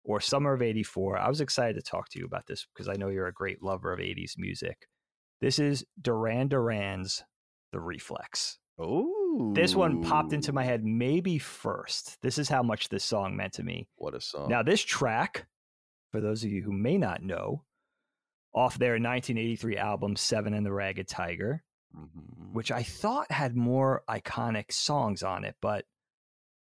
or summer of 84. I was excited to talk to you about this because I know you're a great lover of 80s music. This is Duran Duran's The Reflex. Oh, This one popped into my head maybe first. This is how much this song meant to me. What a song! Now, this track, for those of you who may not know, off their 1983 album Seven and the Ragged Tiger, Mhm. which I thought had more iconic songs on it, but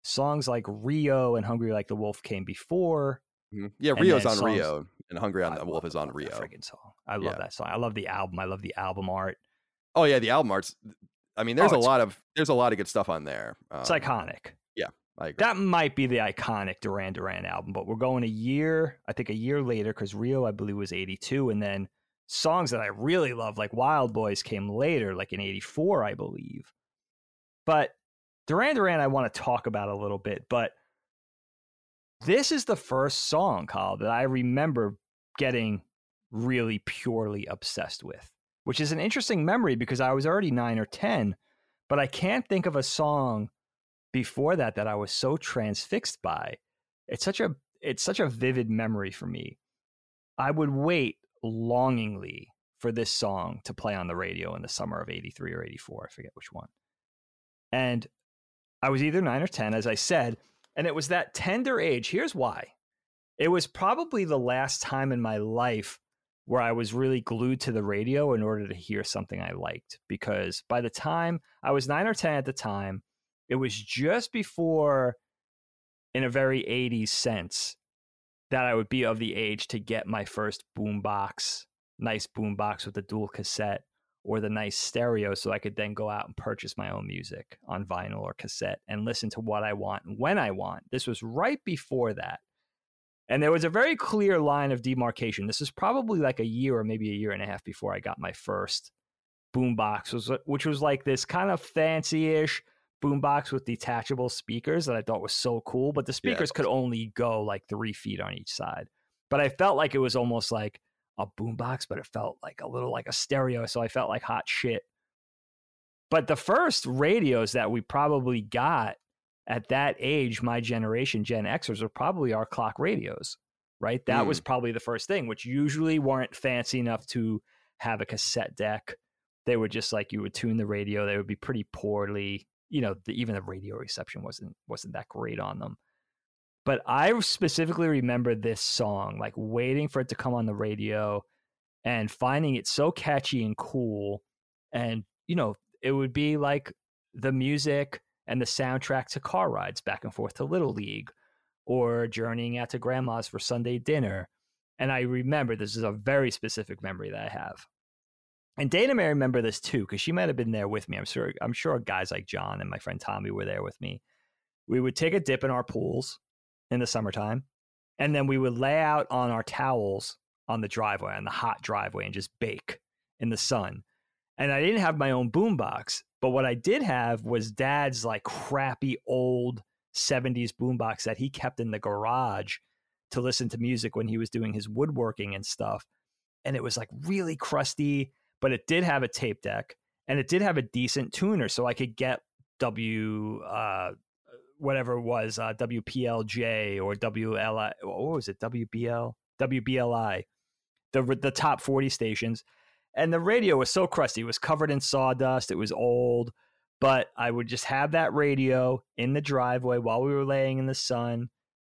songs like Rio and Hungry Like the Wolf came before. Mhm. yeah, Rio's on songs- Rio, and Hungry on I the Wolf is on Rio. Friggin' song. I love Yeah. that song. I love the album. I love the album art. Oh yeah, the album art's. I mean, there's Oh, a lot of there's a lot of good stuff on there. It's Um, iconic. I agree. That might be the iconic Duran Duran album, but we're going a year, I think a year later, because Rio, I believe, was 82. And then songs that I really love, like Wild Boys, came later, like in 84, I believe. But Duran Duran, I want to talk about a little bit, but this is the first song, Kyle, that I remember getting really purely obsessed with, which is an interesting memory because I was already nine or 10, but I can't think of a song before that that I was so transfixed by. It's such a it's such a vivid memory for me. I would wait longingly for this song to play on the radio in the summer of 83 or 84, I forget which one. And I was either 9 or 10 as I said, and it was that tender age. Here's why. It was probably the last time in my life where I was really glued to the radio in order to hear something I liked because by the time I was 9 or 10 at the time, it was just before in a very 80s sense that I would be of the age to get my first boombox, nice boombox with a dual cassette or the nice stereo so I could then go out and purchase my own music on vinyl or cassette and listen to what I want and when I want. This was right before that. And there was a very clear line of demarcation. This is probably like a year or maybe a year and a half before I got my first boombox, was uh, which was like this kind of fancy-ish boombox with detachable speakers that I thought was so cool. But the speakers could only go like three feet on each side. But I felt like it was almost like a boombox, but it felt like a little like a stereo. So I felt like hot shit. But the first radios that we probably got at that age, my generation, Gen Xers, were probably our clock radios, right? That was mm. probably the first thing, which usually weren't fancy enough to have a cassette deck. They were just like you would tune the radio. They would be pretty poorly, you know, the, even the radio reception wasn't wasn't that great on them. But I specifically remember this song, like waiting for it to come on the radio and finding it so catchy and cool. And, you know, it would be like the music and the soundtrack to car rides back and forth to Little League or journeying out to grandma's for Sunday dinner. And I remember this is a very specific memory that I have. And Dana may remember this too, because she might have been there with me. I'm sure I'm sure guys like John and my friend Tommy were there with me. We would take a dip in our pools in the summertime, and then we would lay out on our towels on the driveway, on the hot driveway, and just bake in the sun. And I didn't have my own boombox, but what I did have was dad's like crappy old 70s boombox that he kept in the garage to listen to music when he was doing his woodworking and stuff. And it was like really crusty, but it did have a tape deck and it did have a decent tuner. So I could get W, uh, whatever it was, uh, WPLJ or WLI, what was it? WBL, WBLI, the, the top 40 stations. And the radio was so crusty. It was covered in sawdust. It was old but I would just have that radio in the driveway while we were laying in the sun,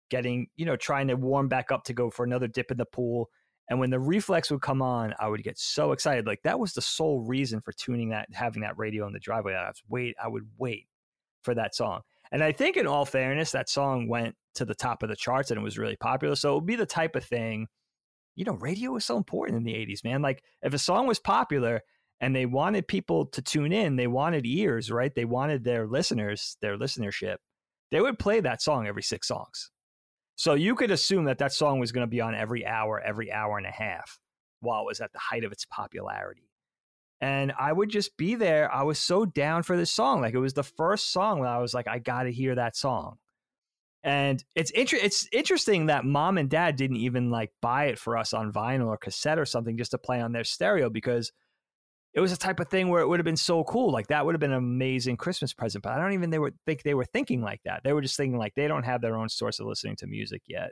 getting, you know, trying to warm back up to go for another dip in the pool. And when the reflex would come on, I would get so excited. Like that was the sole reason for tuning that, having that radio in the driveway. I was wait, I would wait for that song. And I think, in all fairness, that song went to the top of the charts and it was really popular. So it would be the type of thing, you know, radio was so important in the 80s, man. Like if a song was popular, and they wanted people to tune in. They wanted ears, right? They wanted their listeners, their listenership. They would play that song every six songs. So you could assume that that song was going to be on every hour, every hour and a half while it was at the height of its popularity. And I would just be there. I was so down for this song. Like it was the first song that I was like, I got to hear that song. And it's inter- it's interesting that mom and dad didn't even like buy it for us on vinyl or cassette or something just to play on their stereo because it was a type of thing where it would have been so cool. Like that would have been an amazing Christmas present. But I don't even they were think they were thinking like that. They were just thinking like they don't have their own source of listening to music yet.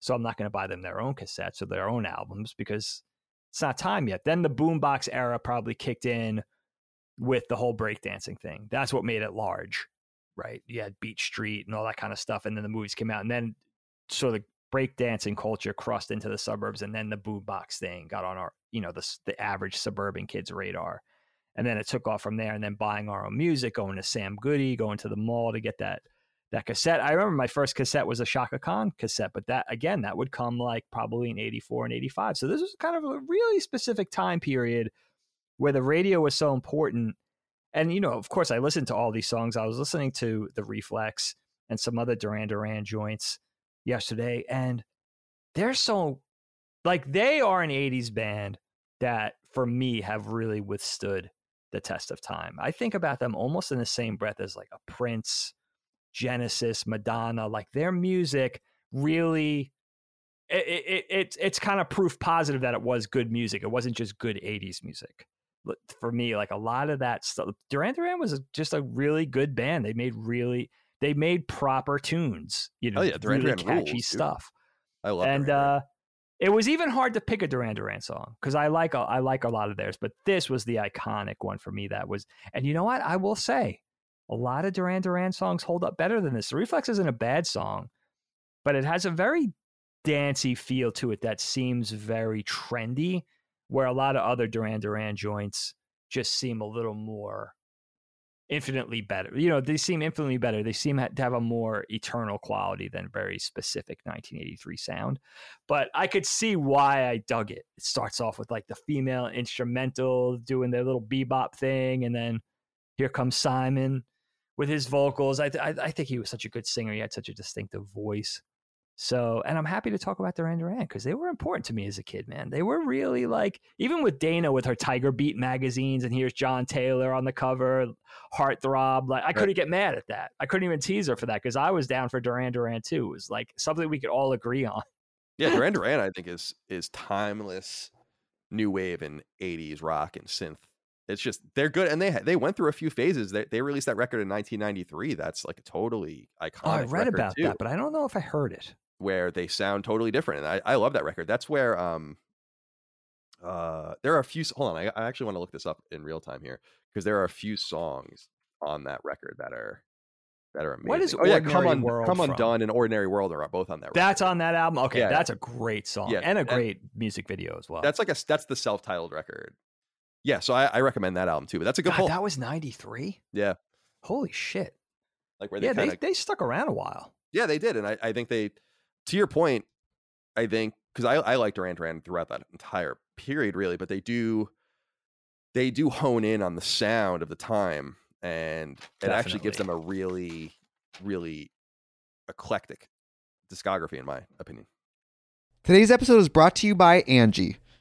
So I'm not going to buy them their own cassettes or their own albums because it's not time yet. Then the boombox era probably kicked in with the whole breakdancing thing. That's what made it large, right? You had Beat Street and all that kind of stuff. And then the movies came out. And then so the breakdancing culture crossed into the suburbs. And then the boombox thing got on our you know the the average suburban kid's radar. And then it took off from there. And then buying our own music, going to Sam Goody, going to the mall to get that that cassette. I remember my first cassette was a Chaka Khan cassette, but that again, that would come like probably in 84 and 85. So this was kind of a really specific time period where the radio was so important. And, you know, of course, I listened to all these songs. I was listening to The Reflex and some other Duran Duran joints yesterday, and they're so like they are an 80s band that for me have really withstood the test of time. I think about them almost in the same breath as like a Prince, Genesis, Madonna, like their music really it, it, it, it's kind of proof positive that it was good music. It wasn't just good 80s music. For me, like a lot of that stuff, Duran Duran was just a really good band. They made really, they made proper tunes, you know, oh, yeah, Duran really Duran catchy rules, stuff. I love that. and Duran uh, it was even hard to pick a Duran Duran song because I like a, I like a lot of theirs, but this was the iconic one for me. That was, and you know what? I will say, a lot of Duran Duran songs hold up better than this. The Reflex isn't a bad song, but it has a very dancey feel to it that seems very trendy, where a lot of other Duran Duran joints just seem a little more infinitely better. You know, they seem infinitely better. They seem to have a more eternal quality than very specific 1983 sound. But I could see why I dug it. It starts off with like the female instrumental doing their little bebop thing, and then here comes Simon with his vocals. I, th- I, I think he was such a good singer. He had such a distinctive voice. So, and I'm happy to talk about Duran Duran because they were important to me as a kid, man. They were really like, even with Dana with her Tiger Beat magazines, and here's John Taylor on the cover, Heartthrob. Like, I couldn't get mad at that. I couldn't even tease her for that because I was down for Duran Duran too. It was like something we could all agree on. Yeah, Duran Duran, I think is is timeless new wave and 80s rock and synth. It's just they're good, and they they went through a few phases. They they released that record in 1993. That's like a totally iconic. Oh, I read about too. that, but I don't know if I heard it where they sound totally different. And I, I love that record. That's where um uh there are a few hold on, I, I actually want to look this up in real time here because there are a few songs on that record that are that are amazing. What is oh yeah, come on, World come undone and ordinary world are both on that. That's on that album. Okay, Yeah, that's a great song Yeah, and a and- great music video as well. That's like a that's the self-titled record. Yeah, so I, I recommend that album too. But that's a good God, pull. that was '93. yeah, Holy shit! like where they Yeah, kind they they stuck around a while. yeah they did, and I, I think they, to your point, I think because I I like Duran Duran throughout that entire period really, but they do they do hone in on the sound of the time, and it actually gives them a really really eclectic discography in my opinion. Today's episode is brought to you by Angi.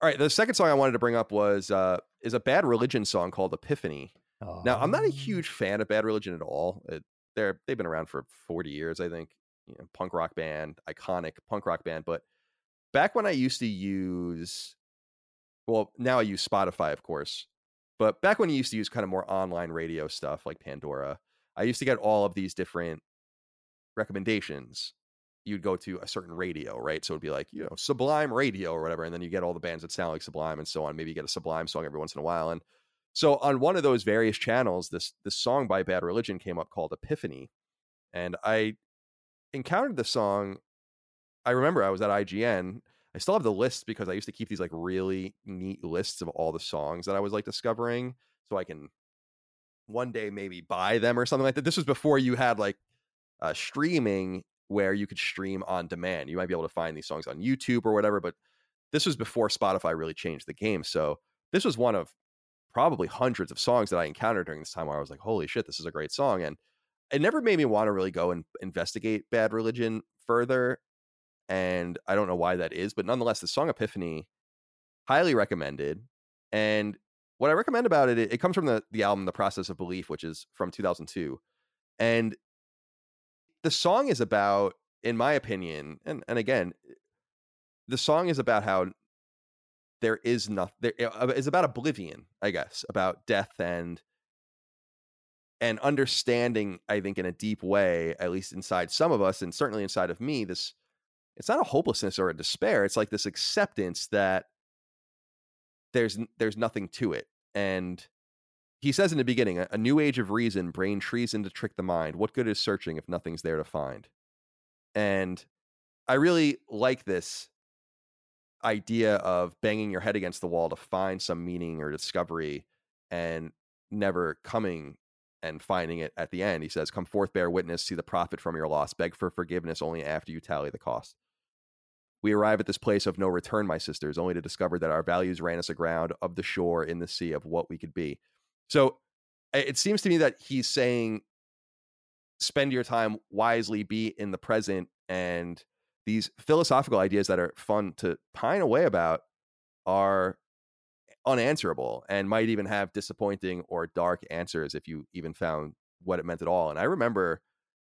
All right, the second song I wanted to bring up was uh, is a Bad Religion song called Epiphany. Now, I'm not a huge fan of Bad Religion at all. It, they're they've been around for 40 years, I think. You know, punk rock band, iconic punk rock band. But back when I used to use, well, now I use Spotify, of course. But back when you used to use kind of more online radio stuff like Pandora, I used to get all of these different recommendations. You'd go to a certain radio, right? So it'd be like, you know, Sublime Radio or whatever. And then you get all the bands that sound like Sublime and so on. Maybe you get a Sublime song every once in a while. And so on one of those various channels, this this song by Bad Religion came up called Epiphany, and I encountered the song. I remember I was at IGN. I still have the list because I used to keep these like really neat lists of all the songs that I was like discovering, so I can one day maybe buy them or something like that. This was before you had like uh, streaming where you could stream on demand. You might be able to find these songs on YouTube or whatever, but this was before Spotify really changed the game. So this was one of probably hundreds of songs that I encountered during this time where I was like, holy shit, this is a great song. And it never made me want to really go and investigate bad religion further. And I don't know why that is, but nonetheless, the song Epiphany, highly recommended. And what I recommend about it, it, it comes from the, the album The Process of Belief, which is from 2002. And the song is about, in my opinion, and, and again, eh, the song is about how there is nothing there eh, is about oblivion i guess about death and and understanding i think in a deep way at least inside some of us and certainly inside of me this it's not a hopelessness or a despair it's like this acceptance that there's there's nothing to it and he says in the beginning a, new age of reason brain treason to trick the mind what good is searching if nothing's there to find and i really like this idea of banging your head against the wall to find some meaning or discovery and never coming and finding it at the end. He says, Come forth, bear witness, see the profit from your loss, beg for forgiveness only after you tally the cost. We arrive at this place of no return, my sisters, only to discover that our values ran us aground of the shore in the sea of what we could be. So it seems to me that he's saying spend your time wisely, be in the present, and these philosophical ideas that are fun to pine away about are unanswerable and might even have disappointing or dark answers if you even found what it meant at all. And I remember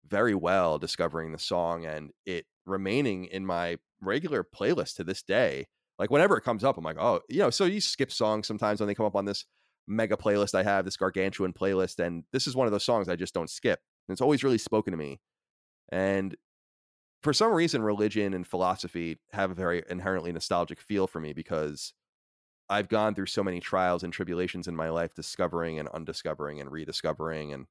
very well discovering the song and it remaining in my regular playlist to this day. Like whenever it comes up, I'm like, oh, you know, so you skip songs sometimes when they come up on this mega playlist I have, this gargantuan playlist. And this is one of those songs I just don't skip. And it's always really spoken to me. And for some reason, religion and philosophy have a very inherently nostalgic feel for me because I've gone through so many trials and tribulations in my life, discovering and undiscovering and rediscovering and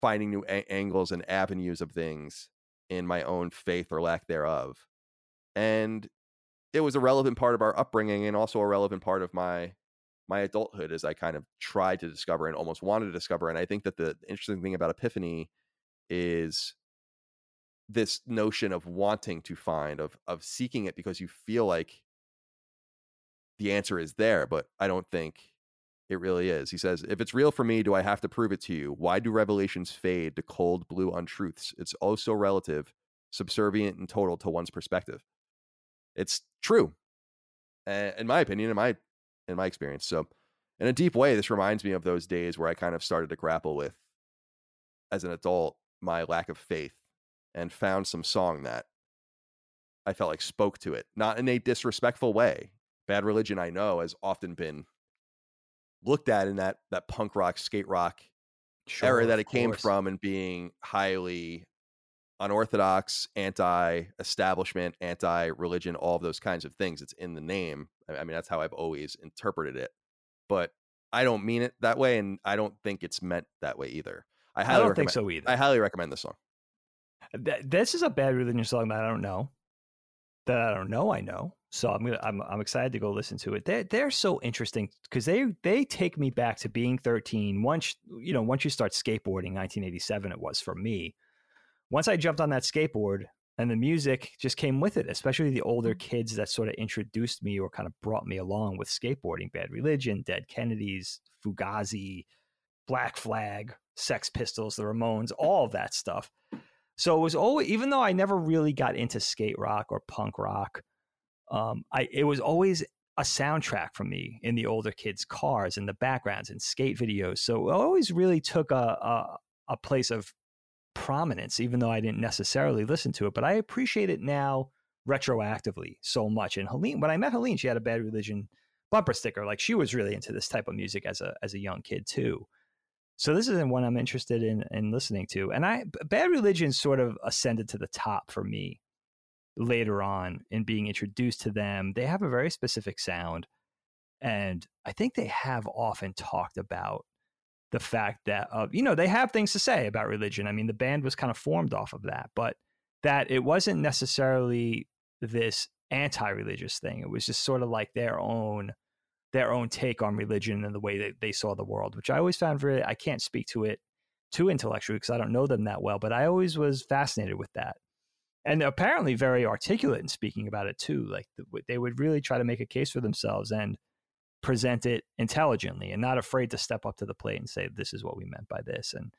finding new a- angles and avenues of things in my own faith or lack thereof. And it was a relevant part of our upbringing and also a relevant part of my my adulthood as I kind of tried to discover and almost wanted to discover. And I think that the interesting thing about Epiphany is this notion of wanting to find, of of seeking it because you feel like the answer is there, but I don't think it really is. He says, If it's real for me, do I have to prove it to you? Why do revelations fade to cold blue untruths? It's also relative, subservient, and total to one's perspective. It's true, in my opinion, in my in my experience. So, in a deep way, this reminds me of those days where I kind of started to grapple with, as an adult, my lack of faith, and found some song that I felt like spoke to it, not in a disrespectful way. Bad Religion, I know, has often been looked at in that that punk rock, skate rock sure, era that it came from, and being highly unorthodox, anti-establishment, anti-religion, all of those kinds of things. It's in the name. I mean, that's how I've always interpreted it. But I don't mean it that way, and I don't think it's meant that way either. I, I don't think so either. I highly recommend this song. This is a bad religion song that I don't know. That I don't know. I know. So I'm gonna I'm I'm excited to go listen to it. They they're so interesting because they they take me back to being 13. Once you know, once you start skateboarding, 1987 it was for me. Once I jumped on that skateboard and the music just came with it, especially the older mm. kids that sort of introduced me or kind of brought me along with skateboarding. Bad Religion, Dead Kennedys, Fugazi, Black Flag, Sex Pistols, the Ramones, all of that stuff. So it was always, even though I never really got into skate rock or punk rock um, I it was always a soundtrack for me in the older kids' cars and the backgrounds and skate videos. So it always really took a, a, a place of prominence, even though I didn't necessarily listen to it. But I appreciate it now retroactively so much. And Helene, when I met Helene, she had a Bad Religion bumper sticker. Like she was really into this type of music as a as a young kid too. So this isn't one I'm interested in in listening to. And I Bad Religion sort of ascended to the top for me later on in being introduced to them. They have a very specific sound. And I think they have often talked about the fact that, uh, you know, they have things to say about religion. I mean, the band was kind of formed off of that, but that it wasn't necessarily this anti-religious thing. It was just sort of like their own their own take on religion and the way that they saw the world, which I always found very I can't speak to it too intellectually because I don't know them that well, but I always was fascinated with that and apparently very articulate in speaking about it too. Like they would really try to make a case for themselves and present it intelligently and not afraid to step up to the plate and say, this is what we meant by this. And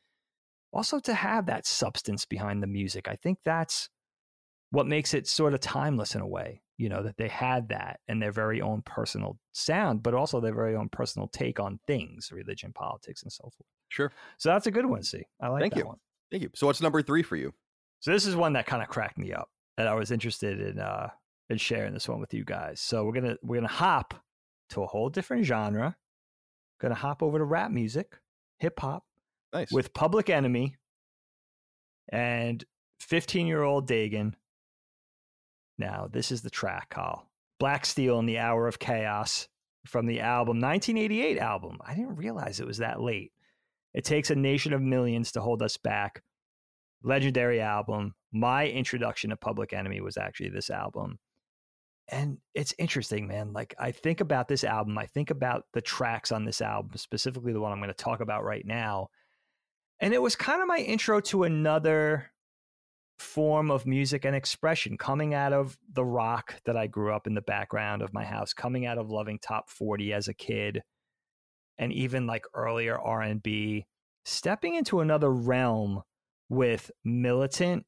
also to have that substance behind the music. I think that's what makes it sort of timeless in a way, you know, that they had that and their very own personal sound, but also their very own personal take on things, religion, politics, and so forth. Sure. So that's a good one, see. I like Thank that you. one. Thank you. So what's number three for you? So this is one that kind of cracked me up, and I was interested in uh, in sharing this one with you guys. So we're gonna we're gonna hop to a whole different genre. Gonna hop over to rap music, hip hop, nice with Public Enemy and 15 year old Dagan. Now this is the track, Kyle. Black Steel in the Hour of Chaos from the album 1988 album. I didn't realize it was that late. It takes a nation of millions to hold us back legendary album. My introduction to Public Enemy was actually this album. And it's interesting, man. Like, I think about this album, I think about the tracks on this album, specifically the one I'm going to talk about right now. And it was kind of my intro to another form of music and expression coming out of the rock that I grew up in the background of my house, coming out of loving top 40 as a kid and even like earlier R&B, stepping into another realm with militant,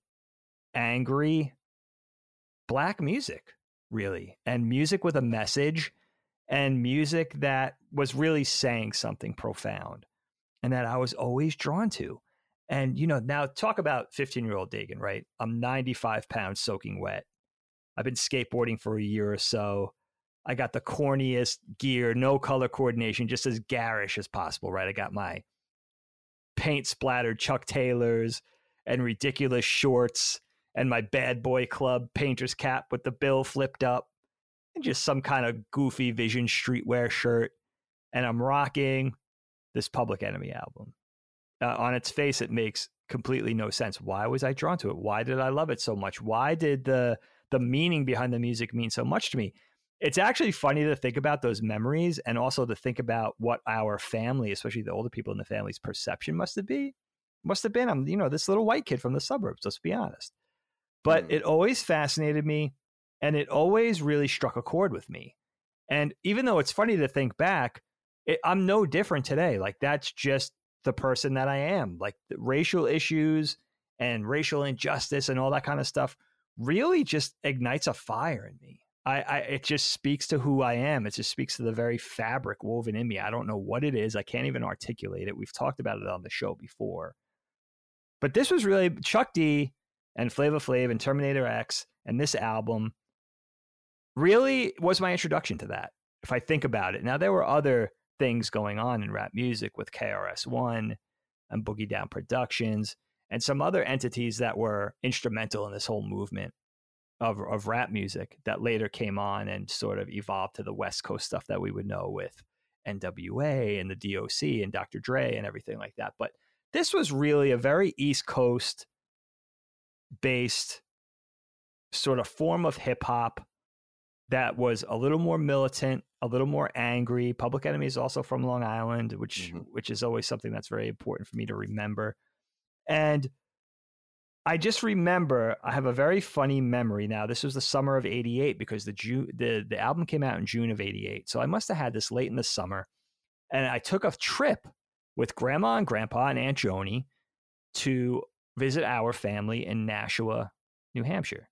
angry black music, really, and music with a message and music that was really saying something profound and that I was always drawn to. And, you know, now talk about 15 year old Dagan, right? I'm 95 pounds soaking wet. I've been skateboarding for a year or so. I got the corniest gear, no color coordination, just as garish as possible, right? I got my paint splattered Chuck Taylors and ridiculous shorts and my bad boy club painter's cap with the bill flipped up and just some kind of goofy vision streetwear shirt. And I'm rocking this Public Enemy album. Uh, on its face, it makes completely no sense. Why was I drawn to it? Why did I love it so much? Why did the the meaning behind the music mean so much to me? It's actually funny to think about those memories and also to think about what our family, especially the older people in the family's perception must have been. Must have been. I'm, you know, this little white kid from the suburbs. Let's be honest. But mm. it always fascinated me, and it always really struck a chord with me. And even though it's funny to think back, it, I'm no different today. Like that's just the person that I am. Like racial issues and racial injustice and all that kind of stuff really just ignites a fire in me. I, I, it just speaks to who I am. It just speaks to the very fabric woven in me. I don't know what it is. I can't even articulate it. We've talked about it on the show before. But this was really Chuck D and Flavor Flav and Terminator X and this album really was my introduction to that. If I think about it. Now there were other things going on in rap music with KRS-One and Boogie Down Productions and some other entities that were instrumental in this whole movement of, of rap music that later came on and sort of evolved to the West Coast stuff that we would know with NWA and the DOC and Dr. Dre and everything like that. But this was really a very East Coast based sort of form of hip hop that was a little more militant, a little more angry. Public Enemy is also from Long Island, which mm-hmm. which is always something that's very important for me to remember. And I just remember I have a very funny memory now. This was the summer of 88 because the June the, the album came out in June of 88. So I must have had this late in the summer. And I took a trip with grandma and grandpa and Aunt Joni to visit our family in Nashua, New Hampshire.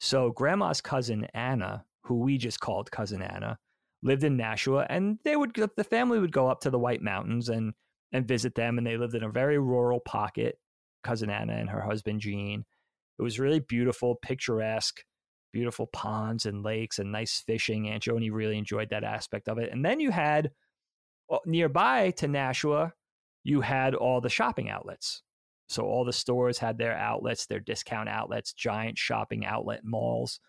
So grandma's cousin Anna who we just called cousin Anna, lived in Nashua, and they would the family would go up to the White Mountains and and visit them, and they lived in a very rural pocket. Cousin Anna and her husband Gene. It was really beautiful, picturesque, beautiful ponds and lakes and nice fishing. Aunt Joni really enjoyed that aspect of it. And then you had well, nearby to Nashua, you had all the shopping outlets. So all the stores had their outlets, their discount outlets, giant shopping outlet malls.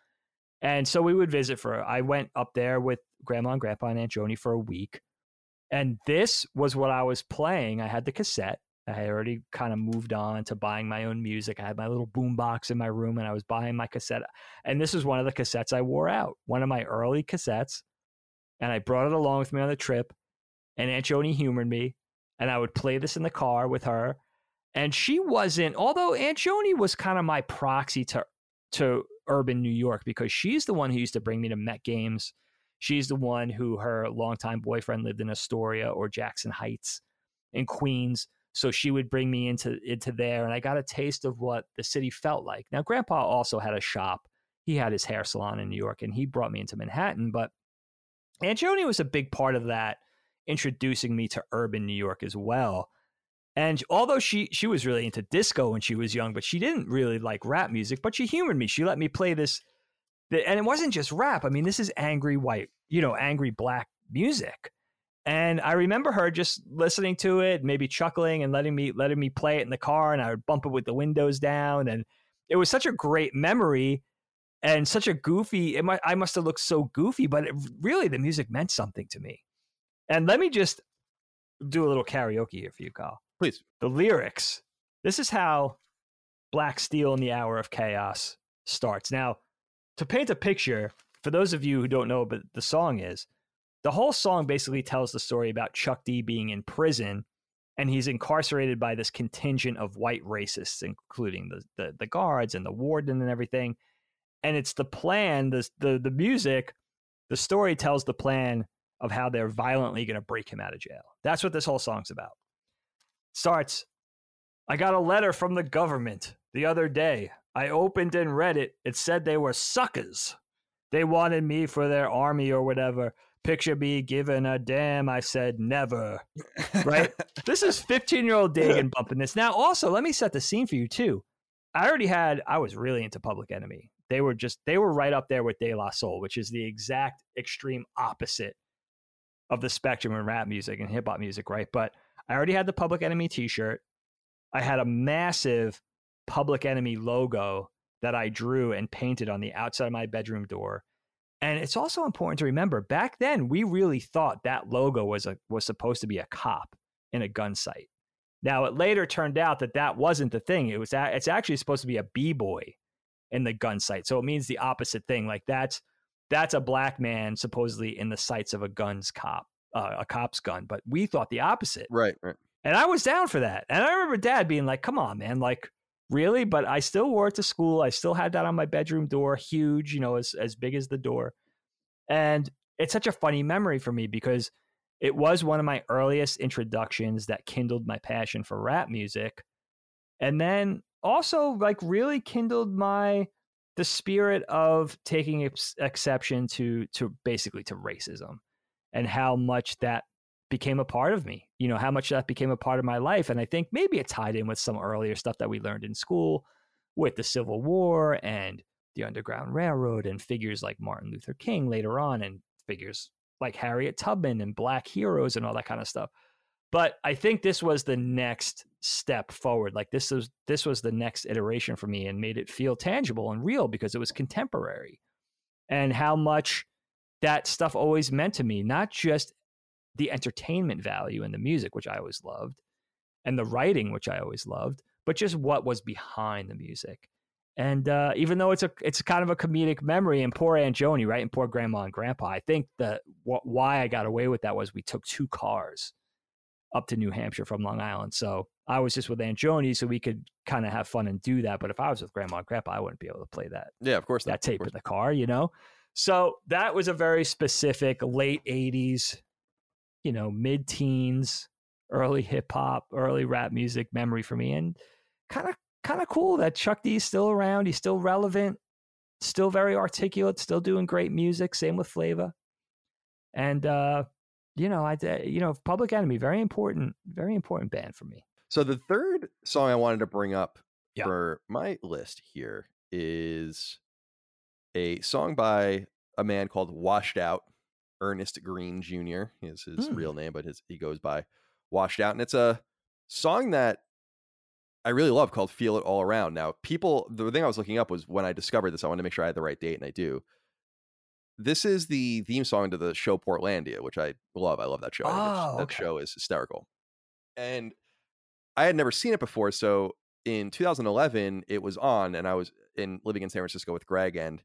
And so we would visit for, I went up there with grandma and grandpa and Aunt Joni for a week. And this was what I was playing. I had the cassette. I had already kind of moved on to buying my own music. I had my little boom box in my room and I was buying my cassette. And this was one of the cassettes I wore out, one of my early cassettes. And I brought it along with me on the trip. And Aunt Joni humored me. And I would play this in the car with her. And she wasn't, although Aunt Joni was kind of my proxy to to urban New York because she's the one who used to bring me to Met games. She's the one who her longtime boyfriend lived in Astoria or Jackson Heights in Queens. So she would bring me into into there, and I got a taste of what the city felt like. Now, Grandpa also had a shop. He had his hair salon in New York, and he brought me into Manhattan. But Aunt Joni was a big part of that, introducing me to urban New York as well. And although she she was really into disco when she was young, but she didn't really like rap music. But she humored me. She let me play this, and it wasn't just rap. I mean, this is angry white, you know, angry black music. And I remember her just listening to it, maybe chuckling and letting me letting me play it in the car, and I would bump it with the windows down. And it was such a great memory and such a goofy. It might, I must have looked so goofy, but it, really the music meant something to me. And let me just do a little karaoke here for you, Kyle. Please. The lyrics. This is how Black Steel in the Hour of Chaos starts. Now, to paint a picture, for those of you who don't know what the song is, the whole song basically tells the story about Chuck D being in prison and he's incarcerated by this contingent of white racists, including the, the, the guards and the warden and everything. And it's the plan, the, the, the music, the story tells the plan of how they're violently going to break him out of jail. That's what this whole song's about starts I got a letter from the government the other day. I opened and read it. It said they were suckers. They wanted me for their army or whatever. Picture me giving a damn. I said never. Right? this is 15 year old Dagan bumping this. Now, also, let me set the scene for you, too. I already had, I was really into Public Enemy. They were just, they were right up there with De La Soul, which is the exact extreme opposite of the spectrum in rap music and hip hop music, right? But I already had the Public Enemy t shirt. I had a massive Public Enemy logo that I drew and painted on the outside of my bedroom door. And it's also important to remember back then we really thought that logo was a was supposed to be a cop in a gun sight. Now it later turned out that that wasn't the thing. It was a, it's actually supposed to be a b boy in the gun sight. So it means the opposite thing. Like that's that's a black man supposedly in the sights of a gun's cop, uh, a cop's gun. But we thought the opposite. Right, right. And I was down for that. And I remember dad being like, come on, man, like, really? But I still wore it to school. I still had that on my bedroom door, huge, you know, as, as big as the door. And it's such a funny memory for me because it was one of my earliest introductions that kindled my passion for rap music. And then also, like, really kindled my the spirit of taking ex- exception to to basically to racism and how much that became a part of me. You know, how much that became a part of my life. And I think maybe it tied in with some earlier stuff that we learned in school with the Civil War and the Underground Railroad and figures like Martin Luther King later on and figures like Harriet Tubman and black heroes and all that kind of stuff. But I think this was the next step forward. Like this was this was the next iteration for me and made it feel tangible and real because it was contemporary. And how much that stuff always meant to me, not just the entertainment value and the music, which I always loved, and the writing, which I always loved, but just what was behind the music. And uh, even though it's a it's kind of a comedic memory, and poor Aunt Joni, right, and poor Grandma and Grandpa, I think that wh- why I got away with that was we took two cars up to New Hampshire from Long Island, so I was just with Aunt Joni, so we could kind of have fun and do that. But if I was with Grandma and Grandpa, I wouldn't be able to play that. Yeah, of course. That not. tape in the car, you know. So that was a very specific late '80s you know, mid teens, early hip hop, early rap music memory for me. And kind of kind of cool that Chuck D is still around. He's still relevant, still very articulate, still doing great music. Same with Flava. And uh, you know, I you know, Public Enemy, very important, very important band for me. So the third song I wanted to bring up Yeah. for my list here is a song by a man called Washed Out, Ernest Green Jr. is his Hmm. real name, but his he goes by Washed Out, and it's a song that I really love called "Feel It All Around." Now, people, the thing I was looking up was when I discovered this, I wanted to make sure I had the right date, and I do. This is the theme song to the show Portlandia, which I love. I love that show. Oh, that okay. show is hysterical, and I had never seen it before. So in 2011, it was on, and I was in living in San Francisco with Greg, and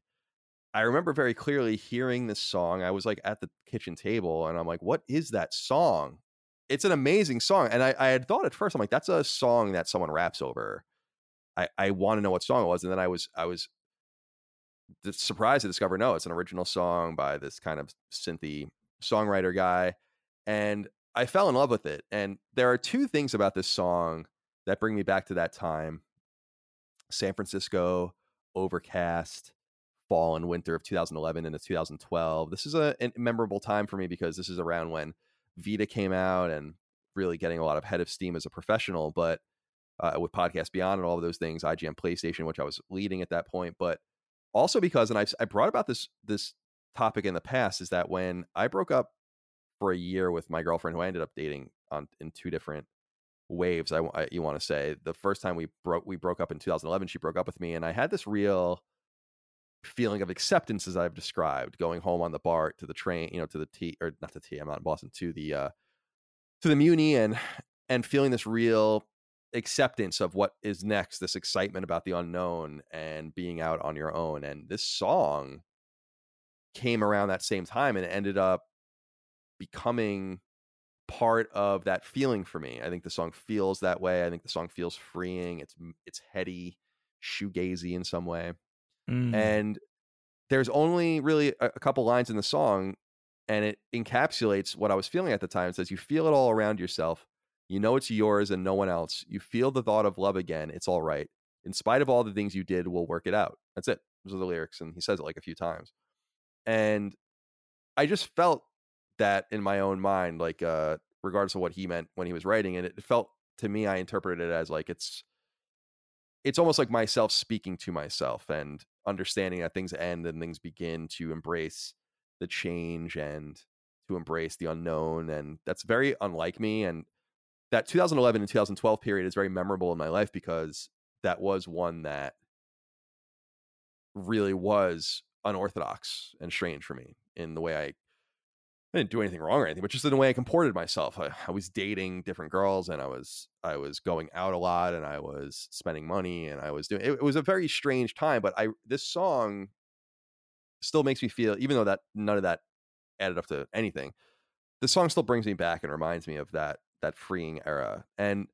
I remember very clearly hearing this song. I was like at the kitchen table, and I'm like, "What is that song?" It's an amazing song, and I, I had thought at first, I'm like, "That's a song that someone raps over." I, I want to know what song it was, and then I was I was surprised to discover no, it's an original song by this kind of synthy songwriter guy, and I fell in love with it. And there are two things about this song that bring me back to that time: San Francisco, overcast, fall and winter of 2011 into 2012. This is a, a memorable time for me because this is around when Vita came out and really getting a lot of head of steam as a professional, but uh, with Podcast Beyond and all of those things, IGN PlayStation, which I was leading at that point, but also because, and I've, I brought about this this topic in the past, is that when I broke up for a year with my girlfriend, who I ended up dating on in two different waves, I, I you want to say, the first time we broke we broke up in 2011, she broke up with me, and I had this real feeling of acceptance as I've described, going home on the BART to the train, you know, to the T or not the T, I'm not in Boston, to the uh to the Muni and and feeling this real acceptance of what is next, this excitement about the unknown and being out on your own. And this song came around that same time and ended up becoming part of that feeling for me. I think the song feels that way. I think the song feels freeing. It's it's heady, shoegazy in some way Mm. and there's only really a, a couple lines in the song and it encapsulates what i was feeling at the time it says you feel it all around yourself You know it's yours and no one else. You feel the thought of love again. It's all right. In spite of all the things you did, we'll work it out. That's it. Those are the lyrics, and he says it like a few times. And I just felt that in my own mind, like uh, regardless of what he meant when he was writing, and it felt to me, I interpreted it as like it's it's almost like myself speaking to myself and understanding that things end and things begin to embrace the change and to embrace the unknown and that's very unlike me and that 2011 and 2012 period is very memorable in my life because that was one that really was unorthodox and strange for me in the way I I didn't do anything wrong or anything, but just in the way I comported myself. I, I, was dating different girls and I was I was going out a lot and I was spending money and I was doing it, it was a very strange time. But I this song still makes me feel, even though that none of that added up to anything, the song still brings me back and reminds me of that that freeing era. And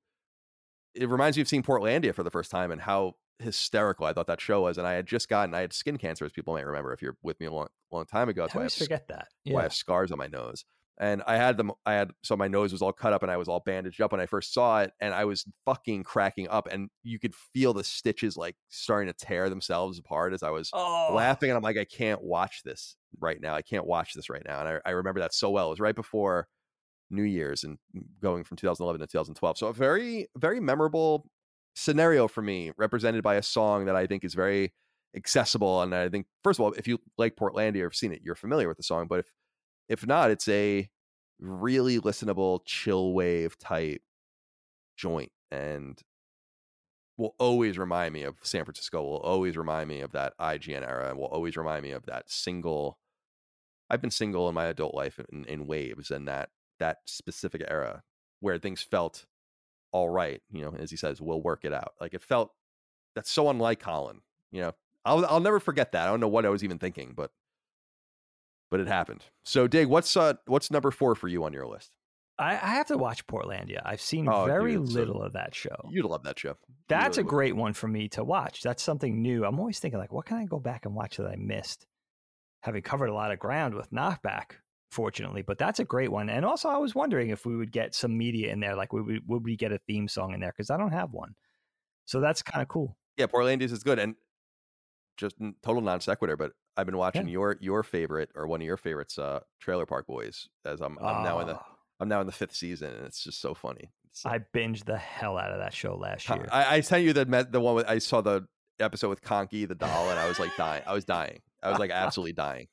it reminds me of seeing Portlandia for the first time and how hysterical I thought that show was. And I had just gotten, I had skin cancer, as people might remember if you're with me a long, long time ago. I always I forget that. Oh, yeah. I have scars on my nose. And I had them, I had, so my nose was all cut up and I was all bandaged up when I first saw it. And I was fucking cracking up. And you could feel the stitches like starting to tear themselves apart as I was oh. laughing. And I'm like, I can't watch this right now. I can't watch this right now. And I, I remember that so well. It was right before New Year's and mm, going from 2011 to 2012. So a very, very memorable scenario for me, represented by a song that I think is very accessible. And I think, first of all, if you like Portlandia or have seen it, you're familiar with the song. But if if not, it's a really listenable, chill wave type joint, and will always remind me of San Francisco. Will always remind me of that IGN era, and will always remind me of that single. I've been single in my adult life in, in waves, and that that specific era where things felt all right. You know, as he says, we'll work it out. Like it felt that's so unlike Colin. You know, I'll I'll never forget that. I don't know what I was even thinking, but but it happened. So, Dig, what's uh what's number four for you on your list? I, I have to watch Portlandia. I've seen oh, very dude, little so of that show. You'd love that show. That's really a great one for me to watch. That's something new. I'm always thinking like, what can I go back and watch that I missed? Having covered a lot of ground with Knockback, fortunately. But that's a great one. And also, I was wondering if we would get some media in there, like would we, would we get a theme song in there? Because I don't have one. So that's kind of cool. Yeah, Portlandia's is good, and just total non sequitur. But I've been watching yeah. your your favorite or one of your favorites, uh, Trailer Park Boys, as I'm I'm now in the ah. I'm now in the fifth season, and it's just so funny. So, I binged the hell out of that show last year. I, I sent you the the one with I saw the episode with Conky the doll, and I was like dying. I was dying. I was like absolutely dying.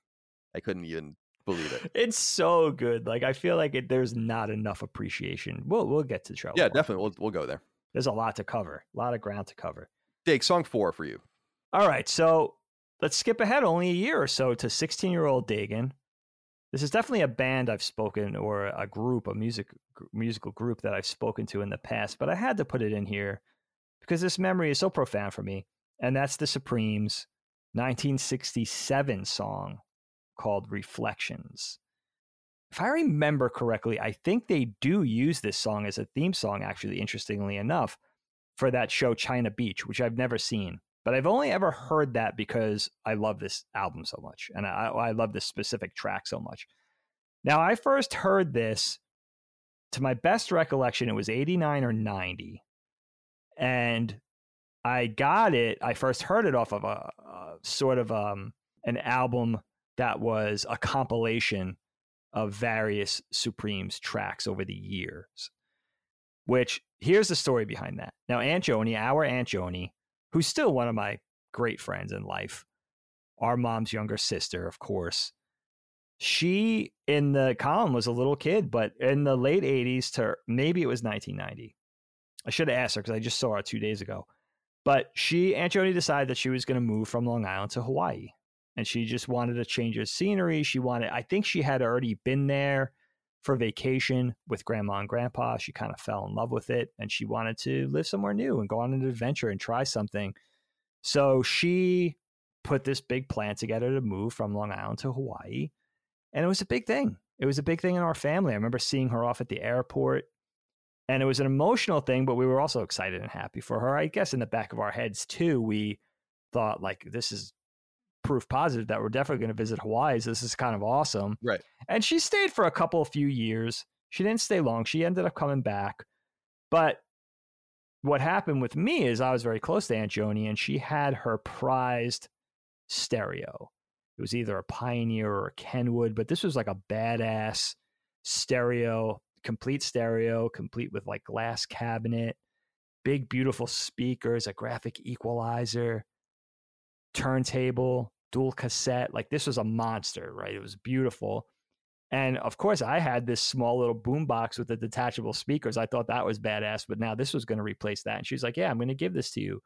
I couldn't even believe it. It's so good. Like I feel like it, there's not enough appreciation. We'll we'll get to Trailer. Yeah, definitely. We'll we'll go there. There's a lot to cover. A lot of ground to cover. Dig song four for you. All right, so let's skip ahead only a year or so to 16 year old Dagan. This is definitely a band I've spoken or a group, a music musical group that I've spoken to in the past, but I had to put it in here because this memory is so profound for me. And that's the Supremes 1967 song called Reflections. If I remember correctly, I think they do use this song as a theme song, actually, interestingly enough, for that show China Beach, which I've never seen. But I've only ever heard that because I love this album so much and I, I love this specific track so much. Now, I first heard this, to my best recollection, it was 89 or 90. And I got it, I first heard it off of a, a sort of um, an album that was a compilation of various Supremes tracks over the years. Which here's the story behind that. Now, Aunt Joni, our Aunt Joni, who's still one of my great friends in life, our mom's younger sister, of course. She in the column was a little kid, but in the late 80s to maybe it was 1990. I should have asked her because I just saw her two days ago. But she, Aunt Joni, decided that she was going to move from Long Island to Hawaii and she just wanted a change of scenery. She wanted, I think she had already been there for vacation with grandma and grandpa. She kind of fell in love with it and she wanted to live somewhere new and go on an adventure and try something. So she put this big plan together to move from Long Island to Hawaii. And it was a big thing. It was a big thing in our family. I remember seeing her off at the airport. And it was an emotional thing, but we were also excited and happy for her. I guess in the back of our heads, too, we thought, like, this is proof positive that we're definitely going to visit Hawaii. So this is kind of awesome. Right. And she stayed for a couple of few years. She didn't stay long. She ended up coming back. But what happened with me is I was very close to Aunt Joni, and she had her prized stereo. It was either a Pioneer or a Kenwood, but this was like a badass stereo, complete stereo, complete with like glass cabinet, big, beautiful speakers, a graphic equalizer, turntable, dual cassette. Like this was a monster, right? It was beautiful. And of course, I had this small little boom box with the detachable speakers. I thought that was badass, but now this was going to replace that. And she's like, "Yeah, I'm going to give this to you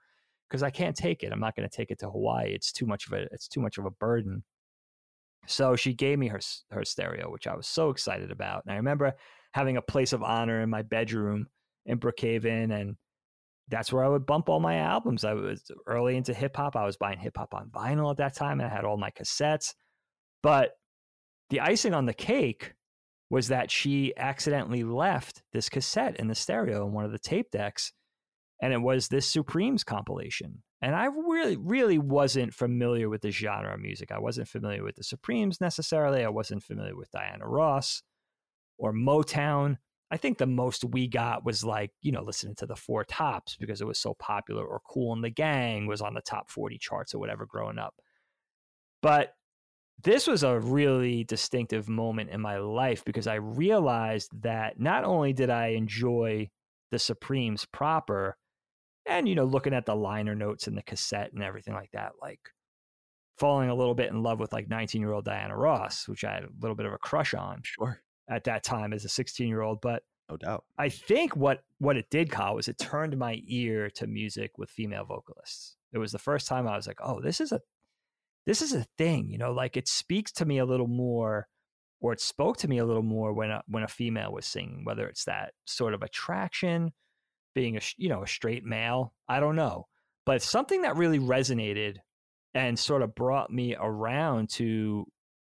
because I can't take it. I'm not going to take it to Hawaii. It's too much of a it's too much of a burden." So she gave me her her stereo, which I was so excited about. And I remember having a place of honor in my bedroom in Brookhaven, and that's where I would bump all my albums. I was early into hip hop. I was buying hip hop on vinyl at that time, and I had all my cassettes. But the icing on the cake was that she accidentally left this cassette in the stereo in one of the tape decks, and it was this Supremes compilation. And I really, really wasn't familiar with the genre of music. I wasn't familiar with the Supremes necessarily. I wasn't familiar with Diana Ross or Motown. I think the most we got was like, you know, listening to the Four Tops because it was so popular, or Kool and the Gang was on the top 40 charts or whatever growing up. But this was a really distinctive moment in my life because I realized that not only did I enjoy the Supremes proper, and you know, looking at the liner notes and the cassette and everything like that, like falling a little bit in love with like 19 year old Diana Ross, which I had a little bit of a crush on. Sure. At that time as a 16 year old. But no doubt. I think what what it did, Kyle, was it turned my ear to music with female vocalists. It was the first time I was like, oh, this is a this is a thing, you know, like it speaks to me a little more or it spoke to me a little more when a, when a female was singing, whether it's that sort of attraction, being a you know a straight male, I don't know, but something that really resonated and sort of brought me around to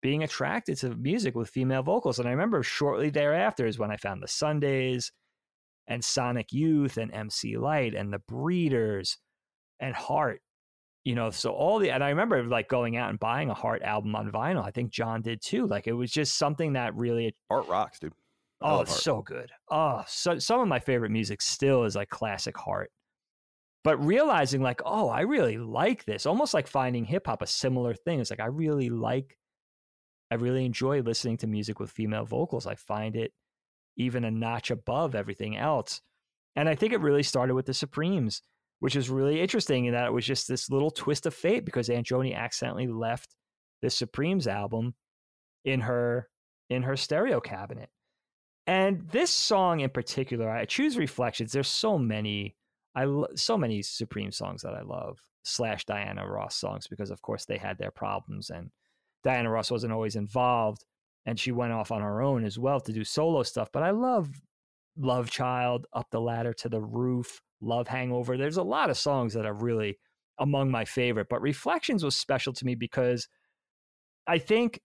being attracted to music with female vocals. And I remember shortly thereafter is when I found the Sundays and Sonic Youth and MC Lyte and the Breeders and Heart you know, so all the, and I remember like going out and buying a Heart album on vinyl. I think John did too. Like it was just something that really. Heart rocks, dude. oh, it's so good. Oh, so some of my favorite music still is like classic Heart. But realizing like, oh, I really like this, almost like finding hip hop a similar thing. It's like, I really like, I really enjoy listening to music with female vocals. I find it even a notch above everything else. And I think it really started with the Supremes which is really interesting in that it was just this little twist of fate because Aunt Joni accidentally left the Supremes album in her in her stereo cabinet. And this song in particular, I choose Reflections. There's so many I lo- so many Supreme songs that I love slash Diana Ross songs because of course they had their problems and Diana Ross wasn't always involved and she went off on her own as well to do solo stuff. But I love Love Child, Up the Ladder to the Roof, Love Hangover. There's a lot of songs that are really among my favorite, but Reflections was special to me because I think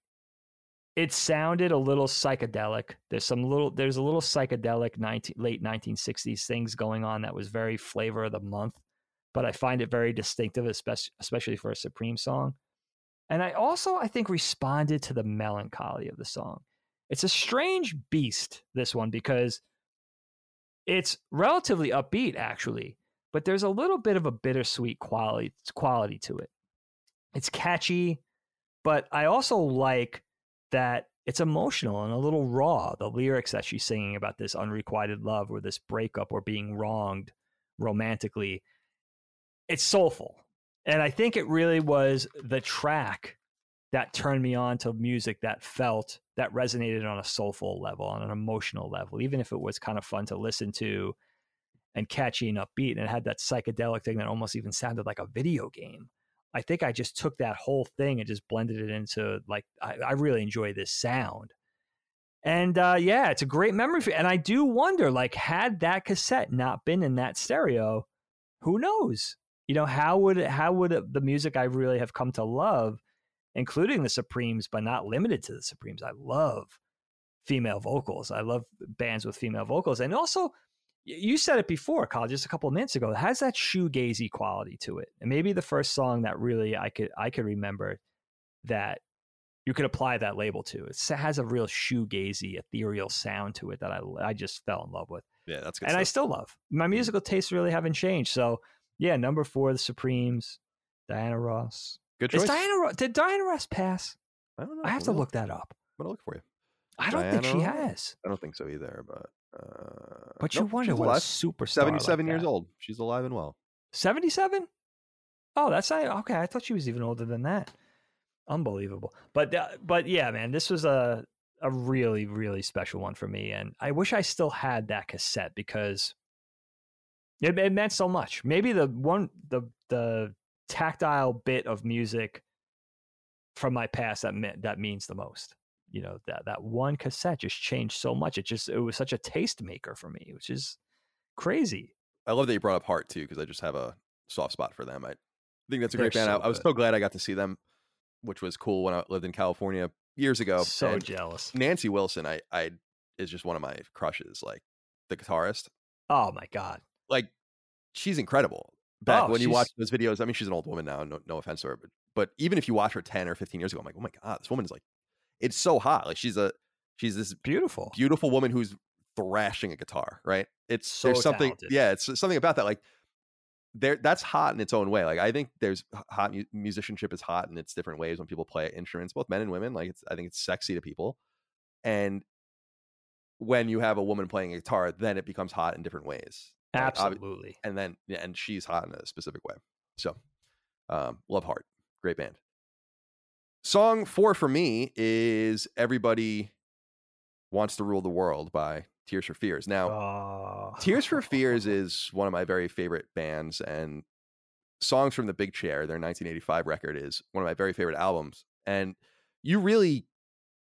it sounded a little psychedelic. There's some little there's a little psychedelic 19, late 1960s things going on that was very flavor of the month, but I find it very distinctive especially especially for a Supreme song. And I also I think responded to the melancholy of the song. It's a strange beast this one because it's relatively upbeat, actually, but there's a little bit of a bittersweet quality quality to it. It's catchy, but I also like that it's emotional and a little raw. The lyrics that she's singing about this unrequited love or this breakup or being wronged romantically, it's soulful. And I think it really was the track that turned me on to music that felt that resonated on a soulful level, on an emotional level, even if it was kind of fun to listen to and catchy and upbeat. And it had that psychedelic thing that almost even sounded like a video game. I think I just took that whole thing and just blended it into like, I, I really enjoy this sound. And uh, yeah, it's a great memory. For, and I do wonder, like, had that cassette not been in that stereo, who knows? You know, how would how would the music I really have come to love including the Supremes, but not limited to the Supremes. I love female vocals. I love bands with female vocals. And also, you said it before, Kyle, just a couple of minutes ago. It has that shoegazy quality to it. And maybe the first song that really I could I could remember that you could apply that label to. It has a real shoegazy, ethereal sound to it that I I just fell in love with. Yeah, that's good. and I still love my mm-hmm. musical tastes. Really haven't changed. So yeah, number four, the Supremes, Diana Ross. good Is choice. Diana Ross? Did Diana Ross pass? I don't know. I have to look that up. I'm gonna look for you. I don't think she has. I don't think so either, but uh, But you nope, wonder what a superstar. 77 like years that. old. She's alive and well. 77? Oh, that's not okay. I thought she was even older than that. Unbelievable. But uh, but yeah, man, this was a a really really special one for me, and I wish I still had that cassette because it, it meant so much. Maybe the one the the tactile bit of music from my past that meant that means the most. You know that that one cassette just changed so much. It just it was such a taste maker for me, which is crazy. I love that you brought up Heart too, because I just have a soft spot for them. I think that's a great They're band. so I, I was so glad I got to see them, which was cool when I lived in California years ago. So And jealous. Nancy Wilson, I, I is just one of my crushes. Like the guitarist, Oh my god. Like she's incredible. Back Oh, when you she's- watch those videos, I mean, she's an old woman now. No, no offense to her, but but even if you watch her ten or fifteen years ago, I'm like, oh my god, this woman is like, it's so hot. Like she's a she's this Beautiful. beautiful woman who's thrashing a guitar, right? It's So there's something, talented. yeah, it's something about that. Like there, that's hot in its own way. Like I think there's hot mu- musicianship is hot in its different ways when people play instruments, both men and women. Like it's, I think it's sexy to people, and when you have a woman playing a guitar, then it becomes hot in different ways. Like, Absolutely. and then yeah, and she's hot in a specific way. So, um, love heart, great band. Song four for me is "Everybody Wants to Rule the World" by Tears for Fears. Now, Oh. Tears for Fears is one of my very favorite bands, and Songs from the Big Chair, their 1985 record, is one of my very favorite albums. And you really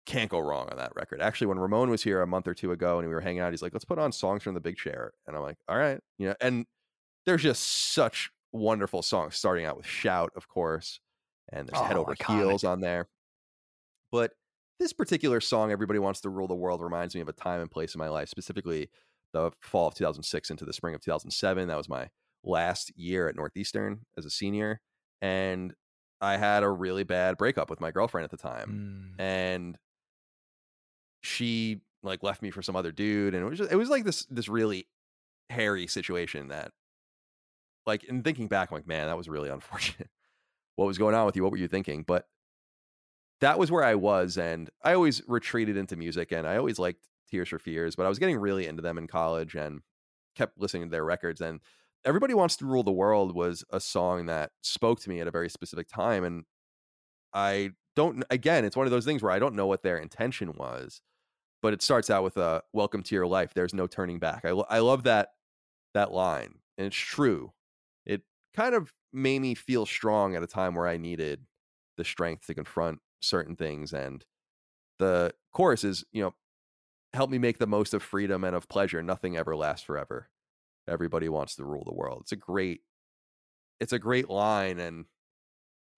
can't go wrong on that record. Actually, when Ramon was here a month or two ago and we were hanging out, he's like, "Let's put on Songs from the Big Chair," and I'm like, "All right," you know. And there's just such wonderful songs, starting out with "Shout," of course, and there's "Head Oh, Over iconic. Heels" on there. But this particular song, "Everybody Wants to Rule the World," reminds me of a time and place in my life, specifically the fall of 2006 into the spring of 2007. That was my last year at Northeastern as a senior. And I had a really bad breakup with my girlfriend at the time. Mm. And she like left me for some other dude. And it was just, it was like this, this really hairy situation that like, in thinking back, I'm like, man, that was really unfortunate. what was going on with you? What were you thinking? But that was where I was. And I always retreated into music and I always liked Tears for Fears, but I was getting really into them in college and kept listening to their records. And Everybody Wants to Rule the World was a song that spoke to me at a very specific time. And I don't, again, it's one of those things where I don't know what their intention was, but it starts out with a welcome to your life. There's no turning back. I, lo- I love that, that line. And it's true. It kind of made me feel strong at a time where I needed the strength to confront certain things. And the chorus is, you know, help me make the most of freedom and of pleasure. Nothing ever lasts forever. Everybody wants to rule the world. It's a great, it's a great line. And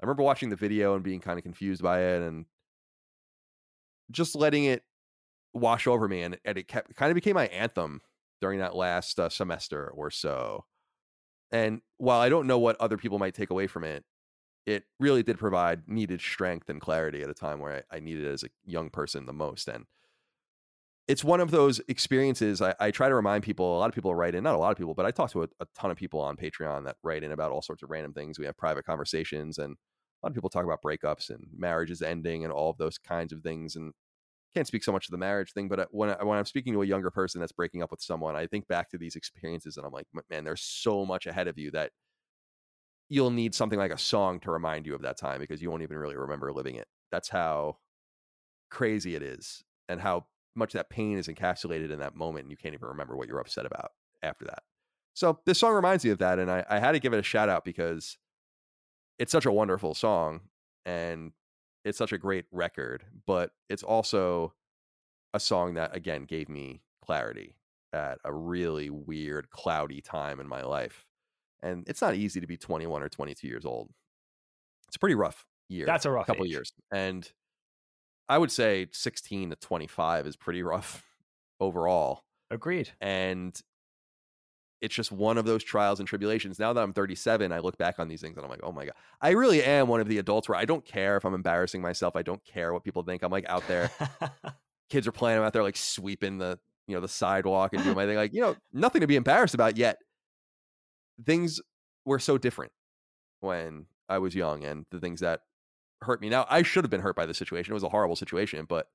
I remember watching the video and being kind of confused by it and just letting it wash over me. And, and it kept kind of became my anthem during that last uh, semester or so. And while I don't know what other people might take away from it, it really did provide needed strength and clarity at a time where I, I needed it as a young person the most. And it's one of those experiences I, I try to remind people. A lot of people write in, not a lot of people, but I talk to a, a ton of people on Patreon that write in about all sorts of random things. We have private conversations, and a lot of people talk about breakups and marriages ending and all of those kinds of things. And can't speak so much to the marriage thing, but uh, when I, when I'm speaking to a younger person that's breaking up with someone, I think back to these experiences, and I'm like, man, there's so much ahead of you that you'll need something like a song to remind you of that time because you won't even really remember living it. That's how crazy it is, and how much that pain is encapsulated in that moment, and you can't even remember what you're upset about after that. So this song reminds me of that, and I, I had to give it a shout out because it's such a wonderful song and it's such a great record, but it's also a song that again gave me clarity at a really weird, cloudy time in my life. And it's not easy to be 21 or 22 years old. It's a pretty rough year. That's a rough couple age. years. And I would say 16 to 25 is pretty rough overall. Agreed. And it's just one of those trials and tribulations. Now that I'm 37, I look back on these things and I'm like, oh my God. I really am one of the adults where I don't care if I'm embarrassing myself. I don't care what people think. I'm like out there. Kids are playing. I'm out there like sweeping the you know the sidewalk and doing my thing. Like you know nothing to be embarrassed about yet. Things were so different when I was young, and the things that hurt me. Now I should have been hurt by the situation. It was a horrible situation, but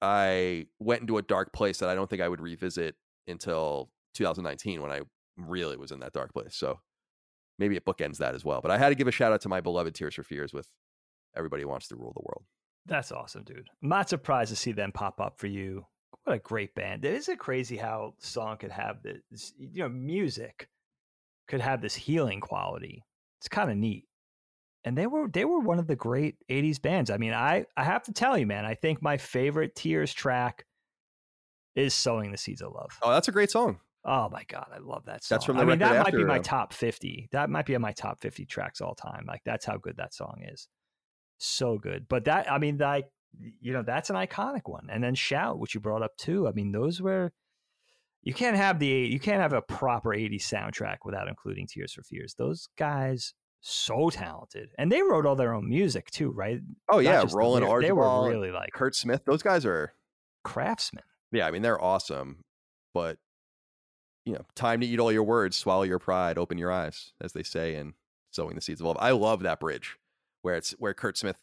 I went into a dark place that I don't think I would revisit until 2019 when I really was in that dark place. So maybe it bookends that as well. But I had to give a shout out to my beloved Tears for Fears with Everybody Wants to Rule the World. That's awesome, dude. I'm not surprised to see them pop up for you. What a great band. Isn't it crazy how song could have this, you know, music could have this healing quality. It's kind of neat. And they were they were one of the great 80s bands. I mean, I I have to tell you, man, I think my favorite Tears track is Sowing the Seeds of Love. Oh, that's a great song. Oh my god, I love that song. That's from the I mean, that might be my top 50. That might be in my top 50 tracks all time. Like that's how good that song is. So good. But that I mean, like you know, that's an iconic one. And then Shout, which you brought up too. I mean, those were you can't have the you can't have a proper 80s soundtrack without including Tears for Fears. Those guys so talented. And they wrote all their own music too, right? Oh Not yeah, Roland lyric- They were really like Curt Smith. Those guys are craftsmen. yeah. I mean they're awesome, but you know, time to eat all your words, swallow your pride, open your eyes, as they say in "Sowing the Seeds of Love." I love that bridge where it's where Curt Smith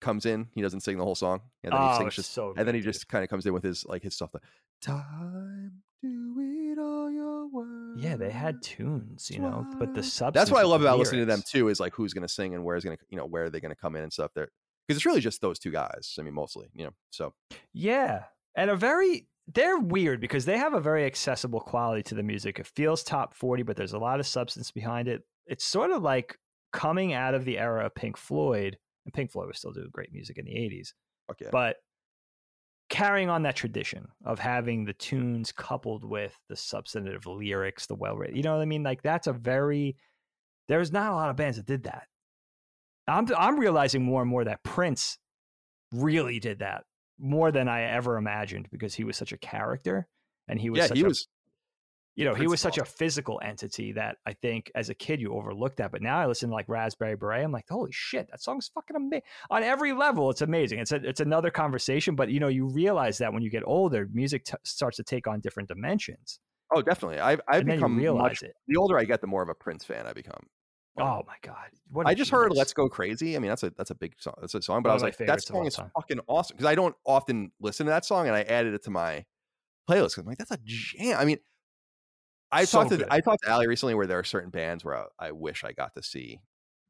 comes in. He doesn't sing the whole song, and then Oh, he sings just, so and then he dude. just kind of comes in with his like his stuff. Like, time to eat all your words. Yeah, they had tunes, you know, but the substance That's what I love about listening to them too. Is like who's going to sing and where's going to you know where are they going to come in and stuff. There because it's really just those two guys. I mean, mostly you know. So Yeah. And a very they're weird because they have a very accessible quality to the music. It feels top 40, but there's a lot of substance behind it. It's sort of like coming out of the era of Pink Floyd, and Pink Floyd was still doing great music in the 80s, Okay. but carrying on that tradition of having the tunes coupled with the substantive lyrics, the well written, you know what I mean? Like that's a very there's not a lot of bands that did that. I'm I'm realizing more and more that Prince really did that more than I ever imagined because he was such a character and he was yeah, such he a, was. you know he was such a physical entity that I think as a kid you overlooked that but now I listen to like Raspberry Beret I'm like holy shit that song's fucking amazing on every level it's amazing it's a, it's another conversation but you know you realize that when you get older music t- starts to take on different dimensions Oh, definitely. I've I've become realize much. it The older I get, the more of a Prince fan I become. Oh my god what I just heard "Let's Go Crazy." I mean, that's a that's a big song. That's a song, but One I was like, that favorites of all song is fucking awesome because I don't often listen to that song, and I added it to my playlist. 'cause I'm like, that's a jam. I mean, I So talked to good. I talked to Ali recently where there are certain bands where I, I wish I got to see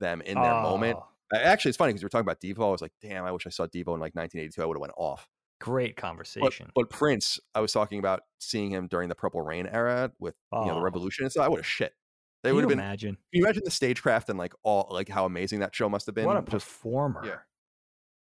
them in their moment. Oh, I, actually, it's funny because we were talking about Devo. I was like, damn, I wish I saw Devo in like 1982. I would have went off. great conversation but Prince, I was talking about seeing him during the Purple Rain era with you know the Oh. Revolution and stuff. I would have shit. They would have you been. imagine Can you imagine the stagecraft and like all like how amazing that show must have been? what a Just- performer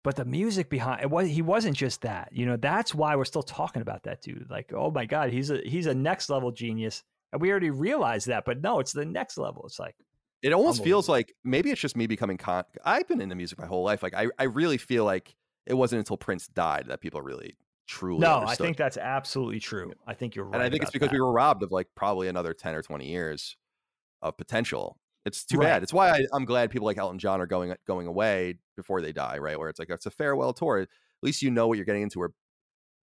but the music behind it was he wasn't just that you know that's why we're still talking about that dude like oh my god he's a he's a next level genius and we already realized that but no it's the next level it's like it almost feels like maybe it's just me becoming con. I've been into music my whole life. Like I, I really feel like it wasn't until Prince died that people really truly. no i think that's absolutely true i think you're right and I think it's because that. we were robbed of like probably another ten or twenty years of potential. It's too Right. bad. It's why I, I'm glad people like Elton John are going going away before they die. Right, where it's like it's a farewell tour. At least you know what you're getting into. Where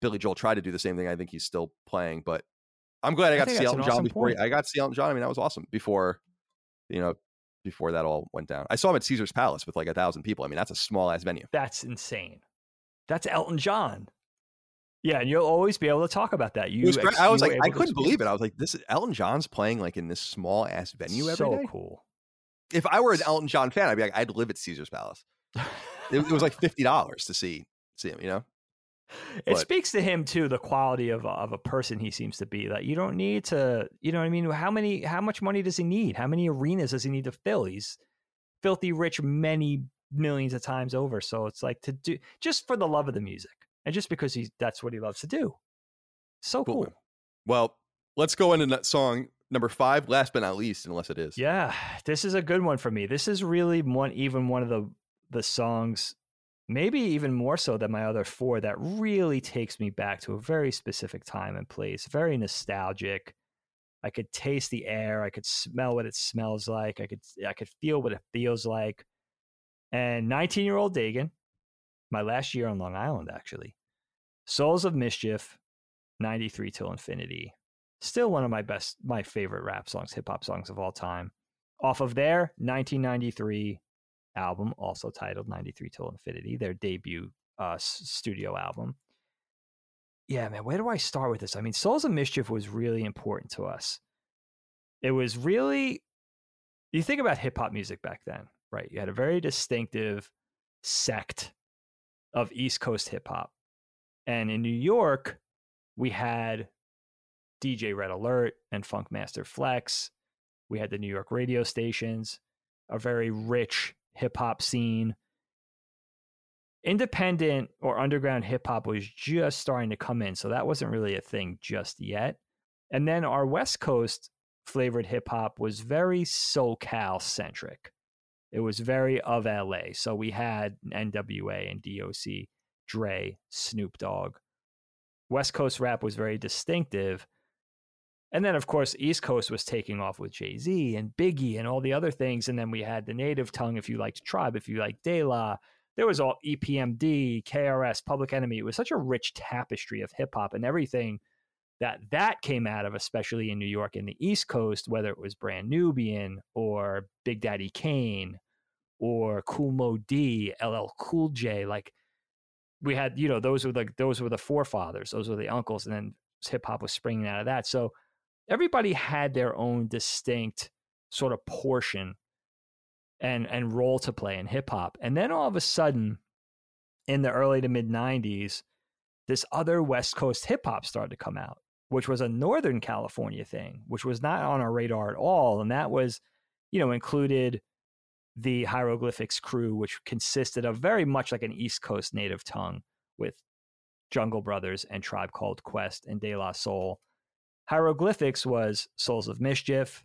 Billy Joel tried to do the same thing. I think he's still playing, but I'm glad I I got to see Elton John before point. I got to see Elton John. I mean, that was awesome before, you know, before that all went down. I saw him at Caesar's Palace with like a thousand people. I mean, that's a small ass venue. that's insane that's elton john yeah and you'll always be able to talk about that you was ex- I was like, I couldn't believe it. I was like, this is Elton John's playing like in this small ass venue every so day. cool If I were an Elton John fan, I'd be like, I'd live at Caesar's Palace. It, it was like fifty dollars to see see him. You know, it But- speaks to him too the quality of a, of a person he seems to be like you don't need to you know what i mean how many how much money does he need how many arenas does he need to fill he's filthy rich many millions of times over so it's like to do just for the love of the music and just because he's that's what he loves to do so Cool, cool. Well, let's go into that song number five. Last but not least, unless it is. yeah this is a good one for me this is really one even one of the the songs maybe even more so than my other four that really takes me back to a very specific time and place very nostalgic i could taste the air i could smell what it smells like i could i could feel what it feels like and 19 year old dagan my last year on long island actually souls of mischief 93 Till Infinity. Still one of my best, my favorite rap songs, hip hop songs of all time. Off of their 1993 album, also titled 93 Till Infinity, their debut uh, studio album. Yeah, man, where do I start with this? I mean, Souls of Mischief was really important to us. It was really, you think about hip hop music back then, right? You had a very distinctive sect of East Coast hip hop. And in New York, we had DJ Red Alert and Funkmaster Flex. We had the New York radio stations, a very rich hip hop scene. Independent or underground hip hop was just starting to come in, so that wasn't really a thing just yet. And then our West Coast flavored hip hop was very SoCal centric. It was very of LA. So we had NWA and DOC, Dre, Snoop Dogg. West Coast rap was very distinctive. And then, of course, East Coast was taking off with Jay Z and Biggie and all the other things. And then we had the native tongue, if you liked Tribe, if you liked De La. There was all EPMD, KRS, Public Enemy. It was such a rich tapestry of hip hop and everything that that came out of, especially in New York and the East Coast, whether it was Brand Nubian or Big Daddy Kane or Kool Moe Dee, LL Cool J. Like we had, you know, those were like those were the forefathers, those were the uncles, and then hip hop was springing out of that. So everybody had their own distinct sort of portion and and role to play in hip hop. And then all of a sudden, in the early to mid '90s, this other West Coast hip hop started to come out, which was a Northern California thing, which was not on our radar at all, and that was, you know, included the hieroglyphics crew, which consisted of very much like an East Coast native tongue with Jungle Brothers and Tribe Called Quest and De La Soul. Hieroglyphics was Souls of Mischief,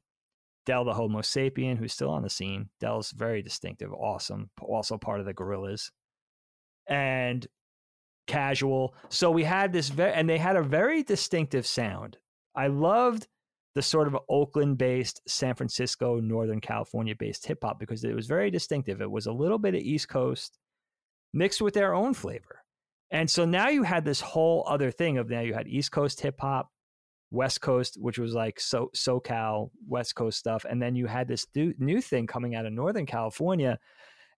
Del the Homo sapien, who's still on the scene. Del's very distinctive, awesome, also part of the Gorillaz. And Casual. So we had this, very, and they had a very distinctive sound. I loved the sort of Oakland based, San Francisco, Northern California based hip hop because it was very distinctive. It was a little bit of East Coast mixed with their own flavor. And so now you had this whole other thing of now you had East Coast hip hop, West Coast, which was like so SoCal, West Coast stuff, and then you had this new thing coming out of Northern California,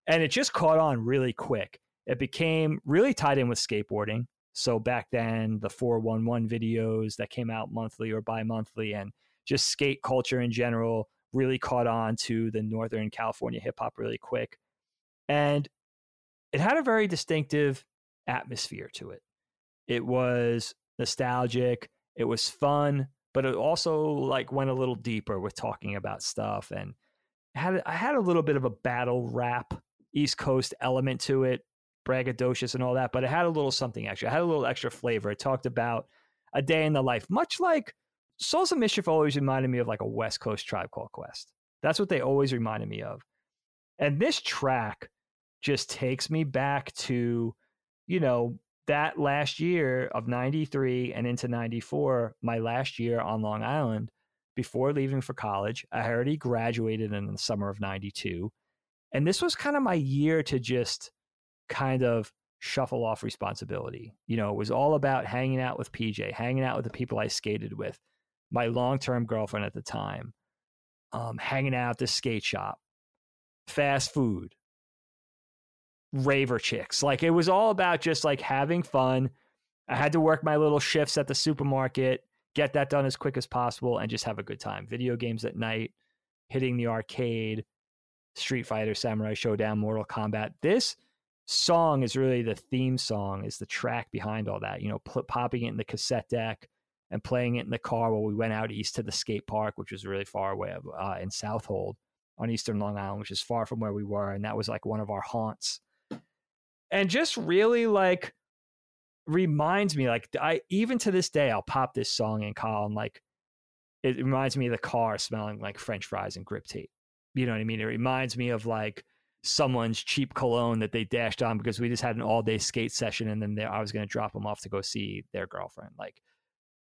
and it just caught on really quick. It became really tied in with skateboarding. So back then, the 411 videos that came out monthly or bi monthly, and just skate culture in general really caught on to the Northern California hip hop really quick. And it had a very distinctive atmosphere to it. It was nostalgic, it was fun, but it also like went a little deeper with talking about stuff and had I had a little bit of a battle rap East Coast element to it, braggadocious and all that, but it had a little something extra. It had a little extra flavor. It talked about a day in the life, much like Souls of Mischief always reminded me of like a West Coast Tribe Called Quest. That's what they always reminded me of. And this track just takes me back to, you know, that last year of 93 and into 94, my last year on Long Island before leaving for college. I already graduated in the summer of 92. And this was kind of my year to just kind of shuffle off responsibility. You know, it was all about hanging out with PJ, hanging out with the people I skated with, my long term girlfriend at the time, um, hanging out at the skate shop, fast food, raver chicks. Like it was all about just like having fun. I had to work my little shifts at the supermarket, get that done as quick as possible, and just have a good time. Video games at night, hitting the arcade, Street Fighter, Samurai Shodown, Mortal Kombat. This song is really the theme song, is the track behind all that. You know, pl- popping it in the cassette deck and playing it in the car while we went out east to the skate park, which was really far away uh, in Southold on Eastern Long Island, which is far from where we were. And that was like one of our haunts. And just really like reminds me, like, I even to this day, I'll pop this song in Colin. Like, it reminds me of the car smelling like French fries and grip tape. You know what I mean? It reminds me of like someone's cheap cologne that they dashed on because we just had an all day skate session and then I was going to drop them off to go see their girlfriend. Like,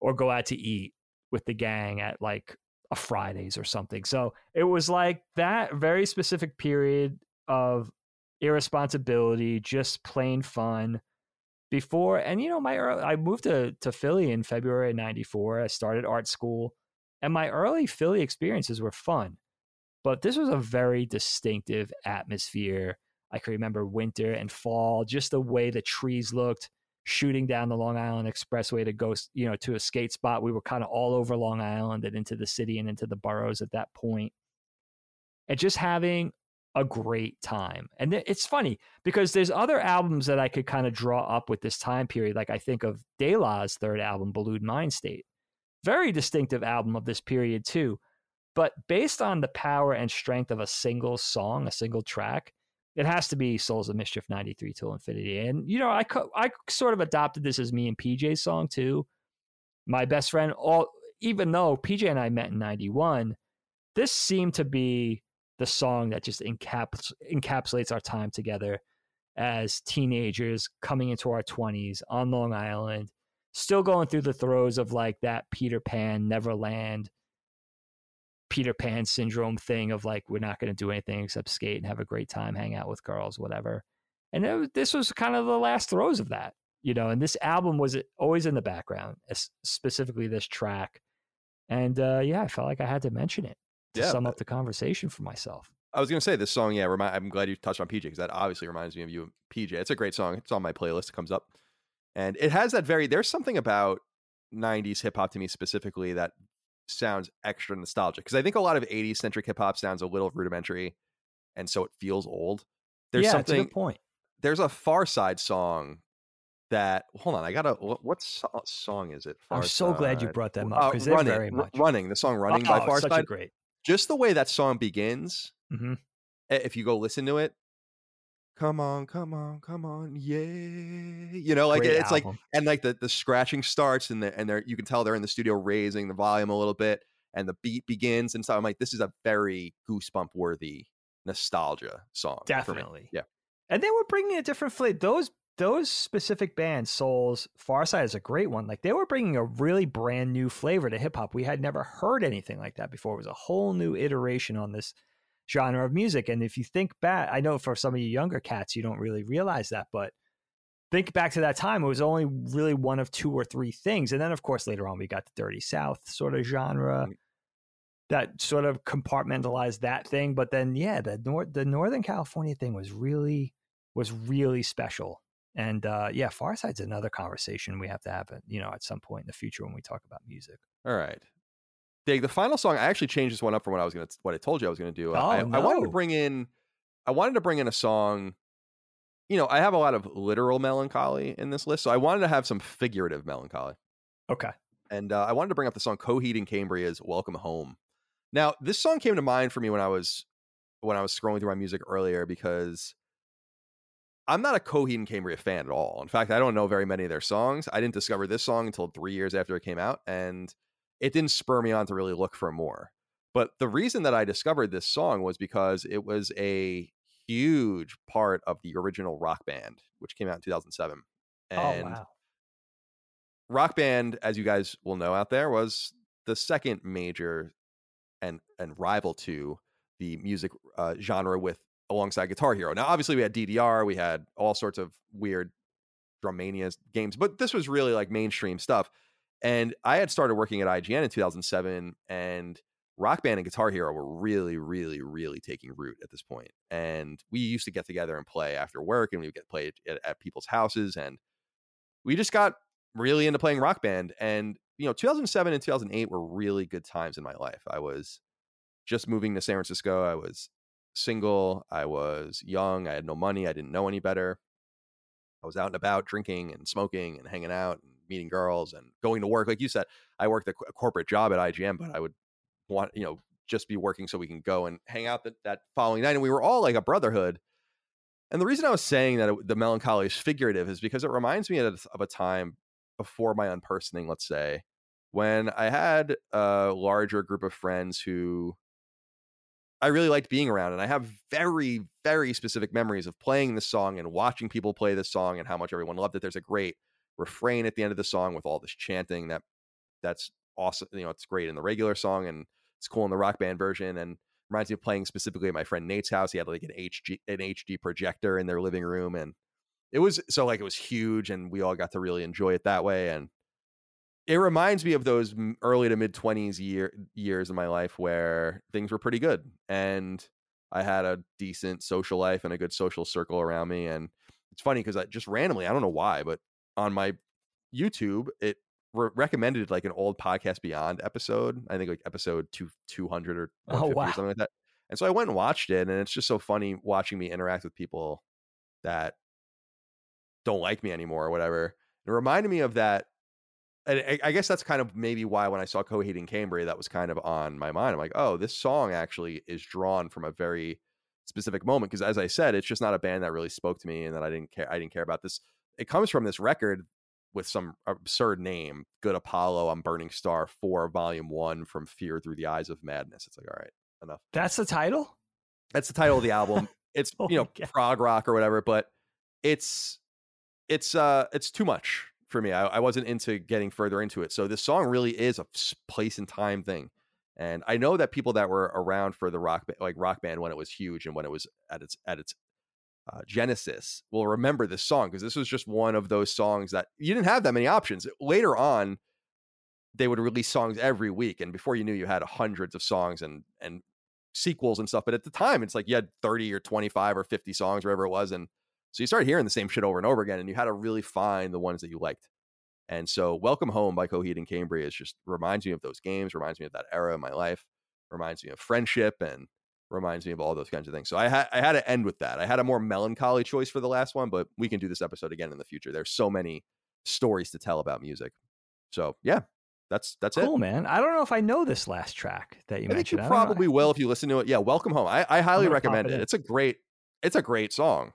or go out to eat with the gang at like a Fridays or something. So it was like that very specific period of irresponsibility, just plain fun, before and you know my early, I moved to to Philly in February of 94. I started art school and my early Philly experiences were fun. But this was a very distinctive atmosphere. I can remember winter and fall, just the way the trees looked, shooting down the Long Island Expressway to go, you know, to a skate spot. We were kind of all over Long Island and into the city and into the boroughs at that point. And just having a great time. And it's funny because there's other albums that I could kind of draw up with this time period. Like I think of De La's third album, Buhloone Mindstate. Very distinctive album of this period too. But based on the power and strength of a single song, a single track, it has to be Souls of Mischief 93 till Infinity. And, you know, I, I sort of adopted this as me and PJ's song too. My best friend, all even though PJ and I met in 91, this seemed to be the song that just encaps- encapsulates our time together as teenagers coming into our 20s on Long Island, still going through the throes of like that Peter Pan, Neverland, Peter Pan syndrome thing of like, we're not going to do anything except skate and have a great time, hang out with girls, whatever. And it, this was kind of the last throes of that, you know, and this album was always in the background, specifically this track. And uh, yeah, I felt like I had to mention it to yeah, sum up the conversation for myself. I was going to say this song, yeah, remind, I'm glad you touched on PJ because that obviously reminds me of you, PJ. It's a great song. It's on my playlist. It comes up. And it has that very, there's something about 90s hip hop to me specifically that sounds extra nostalgic because I think a lot of 80s centric hip hop sounds a little rudimentary and so it feels old. There's yeah, something, a point. There's a Pharcyde song that hold on, I gotta. What, what so- song is it? Far I'm so Side. glad you brought them up because uh, running, very much running. The song "Running" oh, by. Such a great just the way that song begins, mm-hmm. if you go listen to it, come on, come on, come on, yeah, you know, like Great it's album. like, and like the the scratching starts, and the and they're you can tell they're in the studio raising the volume a little bit, and the beat begins, and so I'm like, this is a very goosebump worthy nostalgia song, definitely, yeah. And they were bringing a different flavor. Those those specific bands, Souls, Pharcyde is a great one. Like they were bringing a really brand new flavor to hip hop. We had never heard anything like that before. It was a whole new iteration on this genre of music. And if you think back, I know for some of you younger cats, you don't really realize that, but think back to that time, it was only really one of two or three things. And then, of course, later on, we got the Dirty South sort of genre that sort of compartmentalized that thing. But then, yeah, the North, the Northern California thing was really was really special and uh, yeah, Pharcyde's another conversation we have to have, you know, at some point in the future when we talk about music. All right. Dig, the final song, I actually changed this one up from what I was gonna what I told you I was gonna do. Oh, I, no. I wanted to bring in I wanted to bring in a song. You know, I have a lot of literal melancholy in this list, so I wanted to have some figurative melancholy. Okay. And uh, I wanted to bring up the song Coheed and Cambria's "Welcome Home." Now, this song came to mind for me when I was when I was scrolling through my music earlier because I'm not a Coheed and Cambria fan at all. In fact, I don't know very many of their songs. I didn't discover this song until three years after it came out, and it didn't spur me on to really look for more. But the reason that I discovered this song was because it was a huge part of the original rock band, which came out in 2007. And oh, wow. Rock Band, as you guys will know out there, was the second major and and rival to the music uh, genre with alongside Guitar Hero. Now, obviously, we had DDR, we had all sorts of weird Drummania games, but this was really like mainstream stuff. And I had started working at IGN in 2007, and Rock Band and Guitar Hero were really, really, really taking root at this point. And we used to get together and play after work, and we would get played at, at people's houses, and we just got really into playing Rock Band. And you know, 2007 and 2008 were really good times in my life. I was just moving to San Francisco. I was single. I was young. I had no money. I didn't know any better. I was out and about drinking and smoking and hanging out and meeting girls and going to work. Like you said, I worked a, a corporate job at IGN, but I would want, you know, just be working so we can go and hang out that, that following night. And we were all like a brotherhood. And the reason I was saying that it, the melancholy is figurative is because it reminds me of, of a time before my unpersoning, let's say, when I had a larger group of friends who I really liked being around. And I have very, very specific memories of playing this song and watching people play this song and how much everyone loved it. There's a great refrain at the end of the song with all this chanting that that's awesome. You know, it's great in the regular song and it's cool in the rock band version. And reminds me of playing specifically at my friend Nate's house. He had like an HG an HD projector in their living room and it was so like it was huge and we all got to really enjoy it that way and it reminds me of those early to mid 20s year years in my life where things were pretty good and I had a decent social life and a good social circle around me and it's funny because I just randomly I don't know why but on my YouTube it re- recommended like an old podcast beyond episode I think like episode two, 200 or Oh, wow. or something like that and so I went and watched it and it's just so funny watching me interact with people that don't like me anymore or whatever it reminded me of that and I, I guess that's kind of maybe why when I saw Coheed and Cambria, that was kind of on my mind. I'm like, oh, this song actually is drawn from a very specific moment because, as I said, it's just not a band that really spoke to me and that I didn't care. I didn't care about this. It comes from this record with some absurd name, "Good Apollo" I'm Burning Star Four, Volume One, from Fear Through the Eyes of Madness. It's like, all right, enough. That's the title. That's the title of the album. It's Oh you know prog rock or whatever, but it's it's uh it's too much for me. I, I wasn't into getting further into it. So this song really is a place and time thing. And I know that people that were around for the rock like rock band when it was huge and when it was at its at its uh, genesis will remember this song because this was just one of those songs that you didn't have that many options. Later on, they would release songs every week, and before you knew, you had hundreds of songs and and sequels and stuff. But at the time, it's like you had thirty or twenty five or fifty songs, whatever it was, and so you started hearing the same shit over and over again, and you had to really find the ones that you liked. And so, "Welcome Home" by Coheed and Cambria is just reminds me of those games, reminds me of that era in my life, reminds me of friendship, and reminds me of all those kinds of things. So I had I had to end with that. I had a more melancholy choice for the last one, but we can do this episode again in the future. There's so many stories to tell about music. So yeah, that's that's Cool, it. man. I don't know if I know this last track that you mentioned. I think you. Probably will if you listen to it. Yeah, Welcome Home. I, I highly recommend it it. It's a great it's a great song.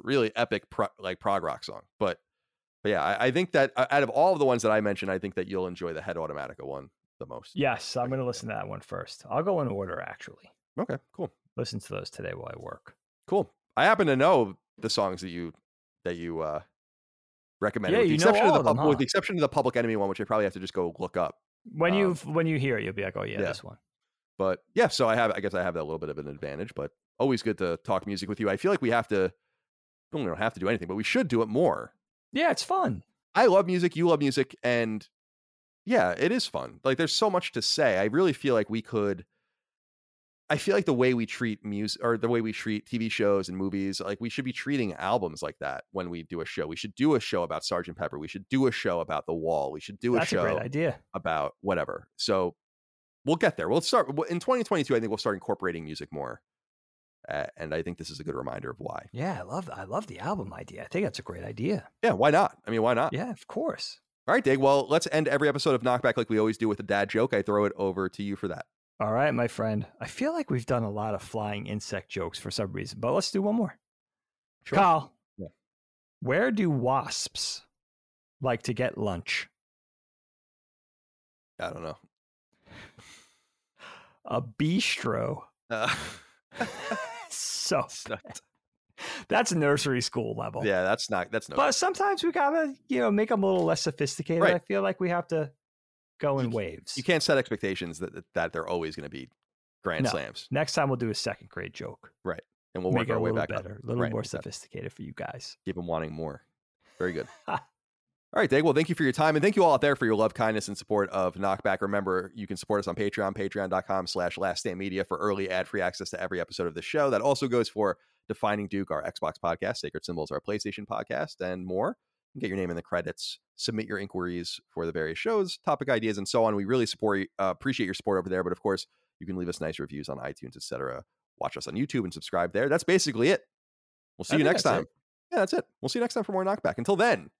Really epic pro, like prog rock song. But but yeah, I, I think that uh, out of all of the ones that I mentioned, I think that you'll enjoy the Head Automatica one the most. Yes, I'm going to listen to that one first. I'll go in order, actually. Okay, cool. Listen to those today while I work. Cool. I happen to know the songs that you that you uh recommended. Yeah, with the you know exception all of the them, pub- with the exception of the Public Enemy one, which I probably have to just go look up. When Um, you when you hear it, you'll be like, "Oh yeah, yeah. this one." But yeah, so I have I guess I have that little bit of an advantage, but always good to talk music with you. I feel like we have to we don't have to do anything, but we should do it more. Yeah, it's fun. I love music, you love music, and yeah, it is fun. Like there's so much to say. I really feel like we could I feel like the way we treat music or the way we treat TV shows and movies, like we should be treating albums like that when we do a show. We should do a show about Sergeant Pepper. We should do a show about The Wall. We should do a That's show a great idea. about whatever. So we'll get there. We'll start in 2022. I think we'll start incorporating music more, uh, and I think this is a good reminder of why. Yeah, I love I love the album idea. I think that's a great idea. Yeah, why not? I mean, why not? Yeah, of course. All right, Dig. Well, let's end every episode of Knockback like we always do with a dad joke. I throw it over to you for that. All right, my friend. I feel like we've done a lot of flying insect jokes for some reason, but let's do one more. Sure. Kyle, Yeah. where do wasps like to get lunch? I don't know. A bistro. Uh, so that's nursery school level. yeah, that's not. That's no. But sometimes we gotta, you know, make them a little less sophisticated. Right. I feel like we have to go in waves. you can't set expectations that that they're always going to be grand No. slams, Next time we'll do a second grade joke. Right. And we'll make work our a way little back up. a little Right, more sophisticated for you guys. keep them wanting more. Very good. all right, Dave. Well, thank you for your time. And thank you all out there for your love, kindness, and support of Knockback. Remember, you can support us on Patreon, patreon.com slash last stand media for early ad-free access to every episode of the show. That also goes for Defining Duke, our Xbox podcast, Sacred Symbols, our PlayStation podcast, and more. Get your name in the credits, submit your inquiries for the various shows, topic ideas, and so on. We really support uh, appreciate your support over there. But of course, you can leave us nice reviews on iTunes, etc. Watch us on YouTube and subscribe there. That's basically it. We'll see I you next time. it. Yeah, that's it. We'll see you next time for more Knockback. Until then,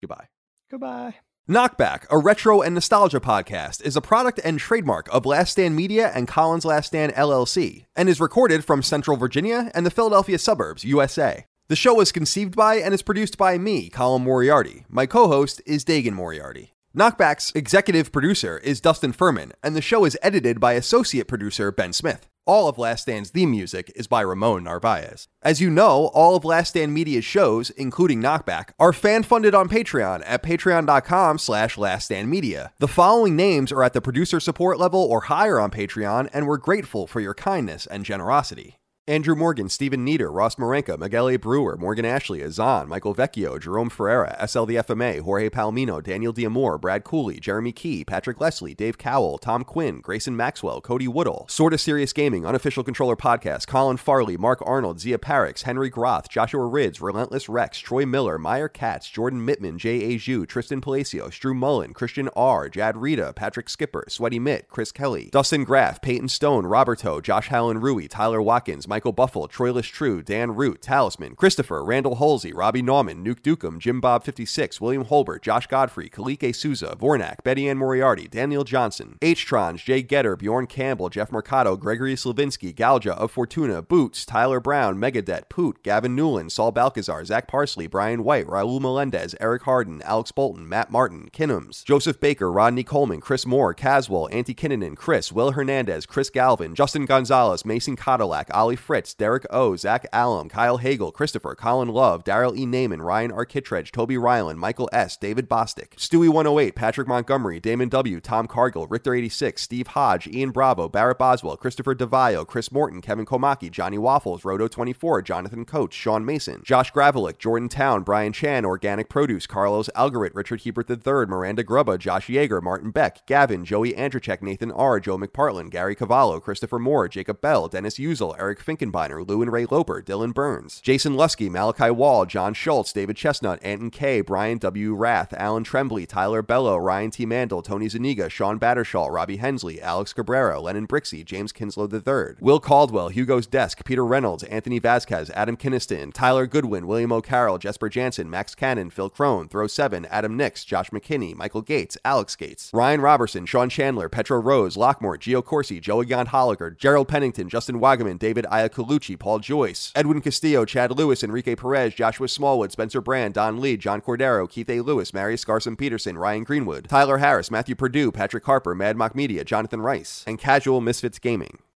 goodbye. Goodbye. Knockback, a retro and nostalgia podcast, is a product and trademark of Last Stand Media and Colin's Last Stand LLC, and is recorded from Central Virginia and the Philadelphia suburbs, USA. The show was conceived by and is produced by me, Colin Moriarty. My co host is Dagan Moriarty. Knockback's executive producer is Dustin Furman, and the show is edited by associate producer Ben Smith. All of Last Stand's theme music is by Ramon Narvaez. As you know, all of Last Stand Media's shows, including Knockback, are fan-funded on Patreon at patreon.com slash laststandmedia. The following names are at the producer support level or higher on Patreon, and we're grateful for your kindness and generosity. Andrew Morgan, Stephen Nieder, Ross Marenka, Miguel. Brewer, Morgan Ashley, Azan, Michael Vecchio, Jerome Ferreira, SL the FMA, Jorge Palomino, Daniel Diamore, Brad Cooley, Jeremy Key, Patrick Leslie, Dave Cowell, Tom Quinn, Grayson Maxwell, Cody Woodall, Sorta Serious Gaming, Unofficial Controller Podcast, Colin Farley, Mark Arnold, Zia Parix, Henry Groth, Joshua Rids, Relentless Rex, Troy Miller, Meyer Katz, Jordan Mittman, J. A. Zhu, Tristan Palacios, Drew Mullen, Christian R., Jad Rita, Patrick Skipper, Sweaty Mitt, Chris Kelly, Dustin Graff, Peyton Stone, Roberto, Josh Hallen Rui, Tyler Watkins, Michael Buffle, Troy True, Dan Root, Talisman, Christopher, Randall Halsey, Robbie Nauman, Nuke Dukem, Jim Bob 56, William Holbert, Josh Godfrey, Kalike Souza, Vornak, Betty Ann Moriarty, Daniel Johnson, H-Trons, Jay Getter, Bjorn Campbell, Jeff Mercado, Gregory Slavinsky, Galja of Fortuna, Boots, Tyler Brown, Megadet, Poot, Gavin Newland, Saul Balcazar, Zach Parsley, Brian White, Raul Melendez, Eric Harden, Alex Bolton, Matt Martin, Kinnums, Joseph Baker, Rodney Coleman, Chris Moore, Caswell, Antti Kinnanen, Chris, Will Hernandez, Chris Galvin, Justin Gonzalez, Mason Cadillac, Ali Fritz, Derek O, Zach Allum, Kyle Hagel, Christopher, Colin Love, Daryl E. Naiman, Ryan R. Arkitredge, Toby Ryland, Michael S., David Bostic, Stewie 108, Patrick Montgomery, Damon W., Tom Cargill, Richter 86, Steve Hodge, Ian Bravo, Barrett Boswell, Christopher DeVio, Chris Morton, Kevin Komaki, Johnny Waffles, Roto 24, Jonathan Coach, Sean Mason, Josh Gravelick, Jordan Town, Brian Chan, Organic Produce, Carlos Algarit, Richard Hebert III, Miranda Grubba, Josh Yeager, Martin Beck, Gavin, Joey Andrzejczyk, Nathan R., Joe McPartland, Gary Cavallo, Christopher Moore, Jacob Bell, Dennis Usel, Eric Finkenbeiner, Lou and Ray Loper, Dylan Burns, Jason Lusky, Malachi Wall, John Schultz, David Chestnut, Anton K, Brian W. Rath, Alan Trembley, Tyler Bello, Ryan T. Mandel, Tony Zuniga, Sean Battershaw, Robbie Hensley, Alex Cabrera, Lennon Brixey, James Kinslow III, Will Caldwell, Hugo's Desk, Peter Reynolds, Anthony Vasquez, Adam Kinniston, Tyler Goodwin, William O'Carroll, Jesper Jansen, Max Cannon, Phil Crone, Throw 7, Adam Nix, Josh McKinney, Michael Gates, Alex Gates, Ryan Robertson, Sean Chandler, Petro Rose, Lockmore, Gio Corsi, Joey Gon Holliger, Gerald Pennington, Justin Wagaman, David Iacolucci, Paul Joyce, Edwin Castillo, Chad Lewis, Enrique Perez, Joshua Smallwood, Spencer Brand, Don Lee, John Cordero, Keith A. Lewis, Marius Garson Peterson, Ryan Greenwood, Tyler Harris, Matthew Purdue, Patrick Harper, Mad Mock Media, Jonathan Rice, and Casual Misfits Gaming.